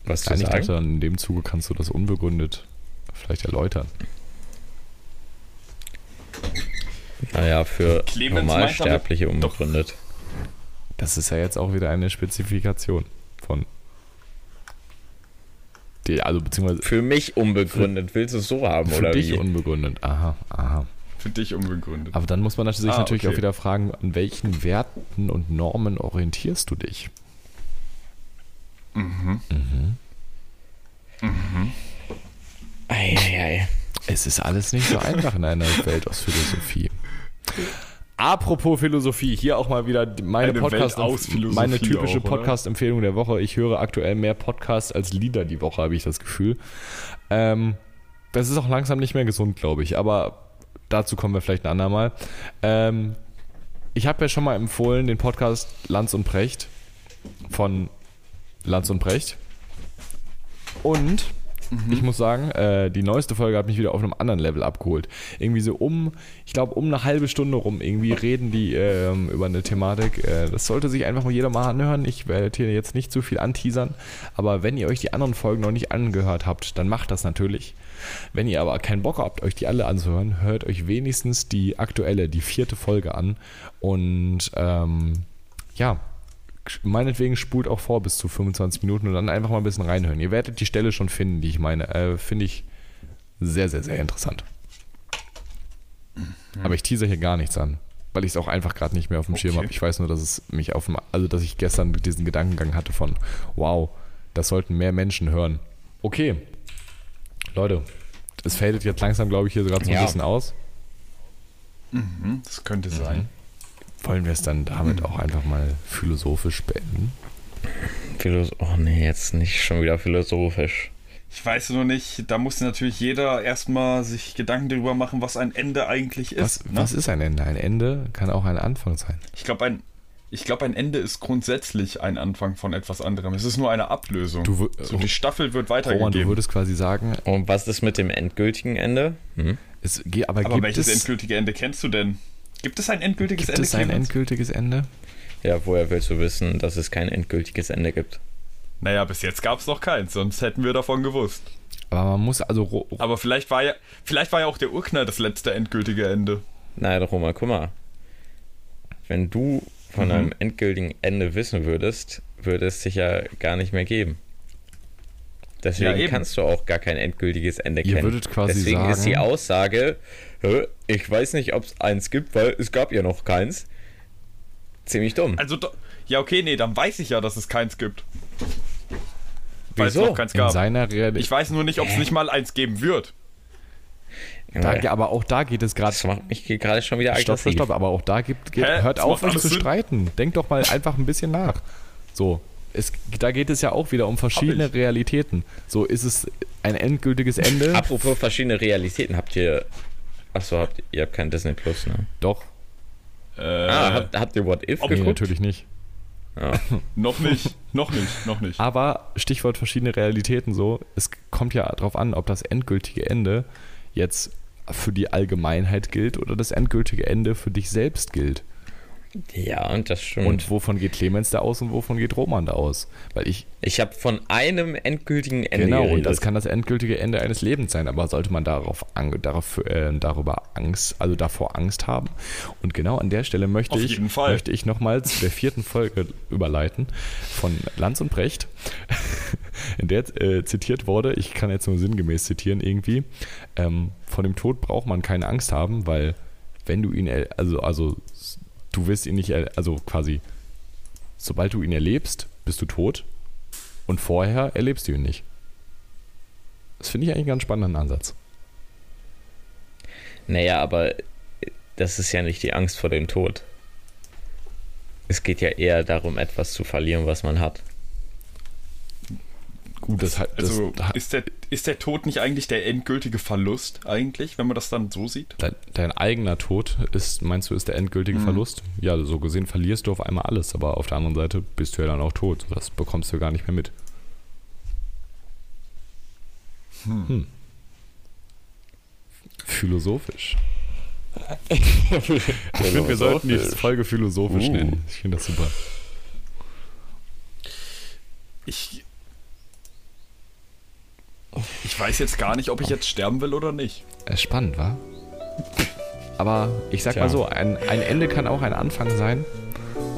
was zu Nein, ich sagen? dachte, in dem Zuge kannst du das unbegründet vielleicht erläutern. Naja, für Clemens Normalsterbliche unbegründet. Das ist ja jetzt auch wieder eine Spezifikation von. Die, also beziehungsweise Für mich unbegründet. Willst du es so haben, für oder dich wie? unbegründet. Aha, aha. Für dich unbegründet. Aber dann muss man natürlich, Ah, natürlich okay. auch wieder fragen, an welchen Werten und Normen orientierst du dich? Mhm. Eieiei. Es ist alles nicht so einfach in einer Welt aus Philosophie. Apropos Philosophie, hier auch mal wieder meine Eine Podcast, meine typische? Podcast-Empfehlung der Woche. Ich höre aktuell mehr Podcasts als Lieder die Woche, habe ich das Gefühl. Ähm, das ist auch langsam nicht mehr gesund, glaube ich. Aber dazu kommen wir vielleicht ein andermal. Ähm, ich habe ja schon mal empfohlen den Podcast Lanz und Precht von Lanz und Precht. Und ich muss sagen, äh, die neueste Folge hat mich wieder auf einem anderen Level abgeholt. Irgendwie so um, ich glaube, um eine halbe Stunde rum irgendwie reden die ähm, über eine Thematik. Äh, das sollte sich einfach mal jeder mal anhören. Ich werde hier jetzt nicht zu viel anteasern, aber wenn ihr euch die anderen Folgen noch nicht angehört habt, dann macht das natürlich. Wenn ihr aber keinen Bock habt, euch die alle anzuhören, hört euch wenigstens die aktuelle, die vierte Folge an. Und ähm, ja, meinetwegen spult auch vor bis zu 25 Minuten und dann einfach mal ein bisschen reinhören. Ihr werdet die Stelle schon finden, die ich meine. Äh, Finde ich sehr, sehr, sehr interessant. Aber ich teaser hier gar nichts an, weil ich es auch einfach gerade nicht mehr auf dem Schirm Okay. habe. Ich weiß nur, dass es mich auf dem, also dass ich gestern diesen Gedankengang hatte von, wow, das sollten mehr Menschen hören. Okay, Leute, es fadet jetzt langsam, glaube ich, hier gerade so ein Ja. bisschen aus. Mhm, das könnte sein. Wollen wir es dann damit auch einfach mal philosophisch beenden? Philos oh nee, jetzt nicht schon wieder philosophisch. Ich weiß nur nicht, da muss natürlich jeder erstmal sich Gedanken darüber machen, was ein Ende eigentlich ist. Was, ne? was ist ein Ende? Ein Ende kann auch ein Anfang sein. Ich glaube, ein, ich glaub, ein Ende ist grundsätzlich ein Anfang von etwas anderem. Es ist nur eine Ablösung. Du so, die Staffel wird Roman, du weitergegeben. würdest quasi sagen, Und was ist mit dem endgültigen Ende? Hm? es, aber, Aber gibt, welches es, endgültige Ende kennst du denn? Gibt es ein endgültiges gibt Ende? es ein Clemens? endgültiges Ende? Ja, woher willst du wissen, dass es kein endgültiges Ende gibt? Naja, bis jetzt gab es noch keins, sonst hätten wir davon gewusst. Aber man muss also Aber vielleicht war ja, vielleicht war ja auch der Urknall das letzte endgültige Ende. Nein, Roma, guck mal. Wenn du von Mhm. einem endgültigen Ende wissen würdest, würde es sich ja gar nicht mehr geben. Deswegen Ja, kannst du auch gar kein endgültiges Ende Ihr kennen. würdet quasi Deswegen ist die sagen- Aussage, "Hä, ich weiß nicht, ob es eins gibt, weil es gab ja noch keins, ziemlich dumm. Also, do- ja, okay, nee, dann weiß ich ja, dass es keins gibt. Weil es Wieso? noch keins in gab. seiner Realität. Ich weiß nur nicht, ob es nicht mal eins geben wird. Da, Ja, aber auch da geht es gerade. das macht mich gerade schon wieder Stopp, aggressiv. stopp, stopp, aber auch da gibt, geht, hört Das auf, euch zu Sinn. streiten. Denkt doch mal einfach ein bisschen nach. So, es, da geht es ja auch wieder um verschiedene. Realitäten. So, ist es ein endgültiges Ende? Apropos verschiedene Realitäten, habt ihr. Achso, habt ihr habt kein Disney Plus, ne? Doch, Äh, Ah, habt, habt ihr What If Ob- nee, geguckt? natürlich nicht. Ja. [LAUGHS] noch nicht, noch nicht, noch nicht. Aber Stichwort verschiedene Realitäten so, es kommt ja darauf an, ob das endgültige Ende jetzt für die Allgemeinheit gilt oder das endgültige Ende für dich selbst gilt. Ja, und das stimmt. Und wovon geht Clemens da aus und wovon geht Roman da aus? Weil ich, ich habe von einem endgültigen Ende genau, geredet. und das kann das endgültige Ende eines Lebens sein, aber sollte man darauf, ang- darauf äh, darüber Angst, also davor Angst haben? Und genau an der Stelle möchte Auf ich, jeden Fall. möchte ich nochmal zu der vierten Folge überleiten von Lanz und Brecht, [LAUGHS] in der äh, zitiert wurde, ich kann jetzt nur sinngemäß zitieren irgendwie, ähm, von dem Tod braucht man keine Angst haben, weil wenn du ihn, er- also, also du wirst ihn nicht, also quasi, sobald du ihn erlebst, bist du tot und vorher erlebst du ihn nicht. Das finde ich eigentlich einen ganz spannenden Ansatz. Naja, aber das ist ja nicht die Angst vor dem Tod. Es geht ja eher darum, etwas zu verlieren, was man hat. Gut, das, das, Also da- ist der, ist der Tod nicht eigentlich der endgültige Verlust eigentlich, wenn man das dann so sieht? dein, dein eigener Tod ist, meinst du, ist der endgültige Mhm. Verlust? Ja, so gesehen verlierst du auf einmal alles, aber auf der anderen Seite bist du ja dann auch tot. Das bekommst du gar nicht mehr mit. Hm. Philosophisch. [LAUGHS] Ich finde, wir sollten die Folge philosophisch Uh. nennen. Ich finde das super. Ich. Ich weiß jetzt gar nicht, ob ich jetzt sterben will oder nicht. Äh, Spannend, wa? Aber ich sag Tja. mal so, ein, ein Ende kann auch ein Anfang sein.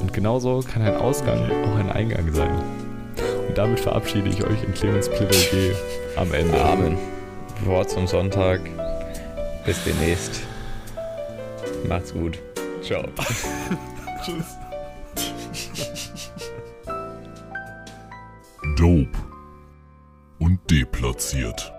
Und genauso kann ein Ausgang auch ein Eingang sein. Und damit verabschiede ich euch in Clemens Plädoyer am Ende. Amen. Wort zum Sonntag. Bis demnächst. Macht's gut. Ciao. [LAUGHS] Tschüss. Dope und deplatziert.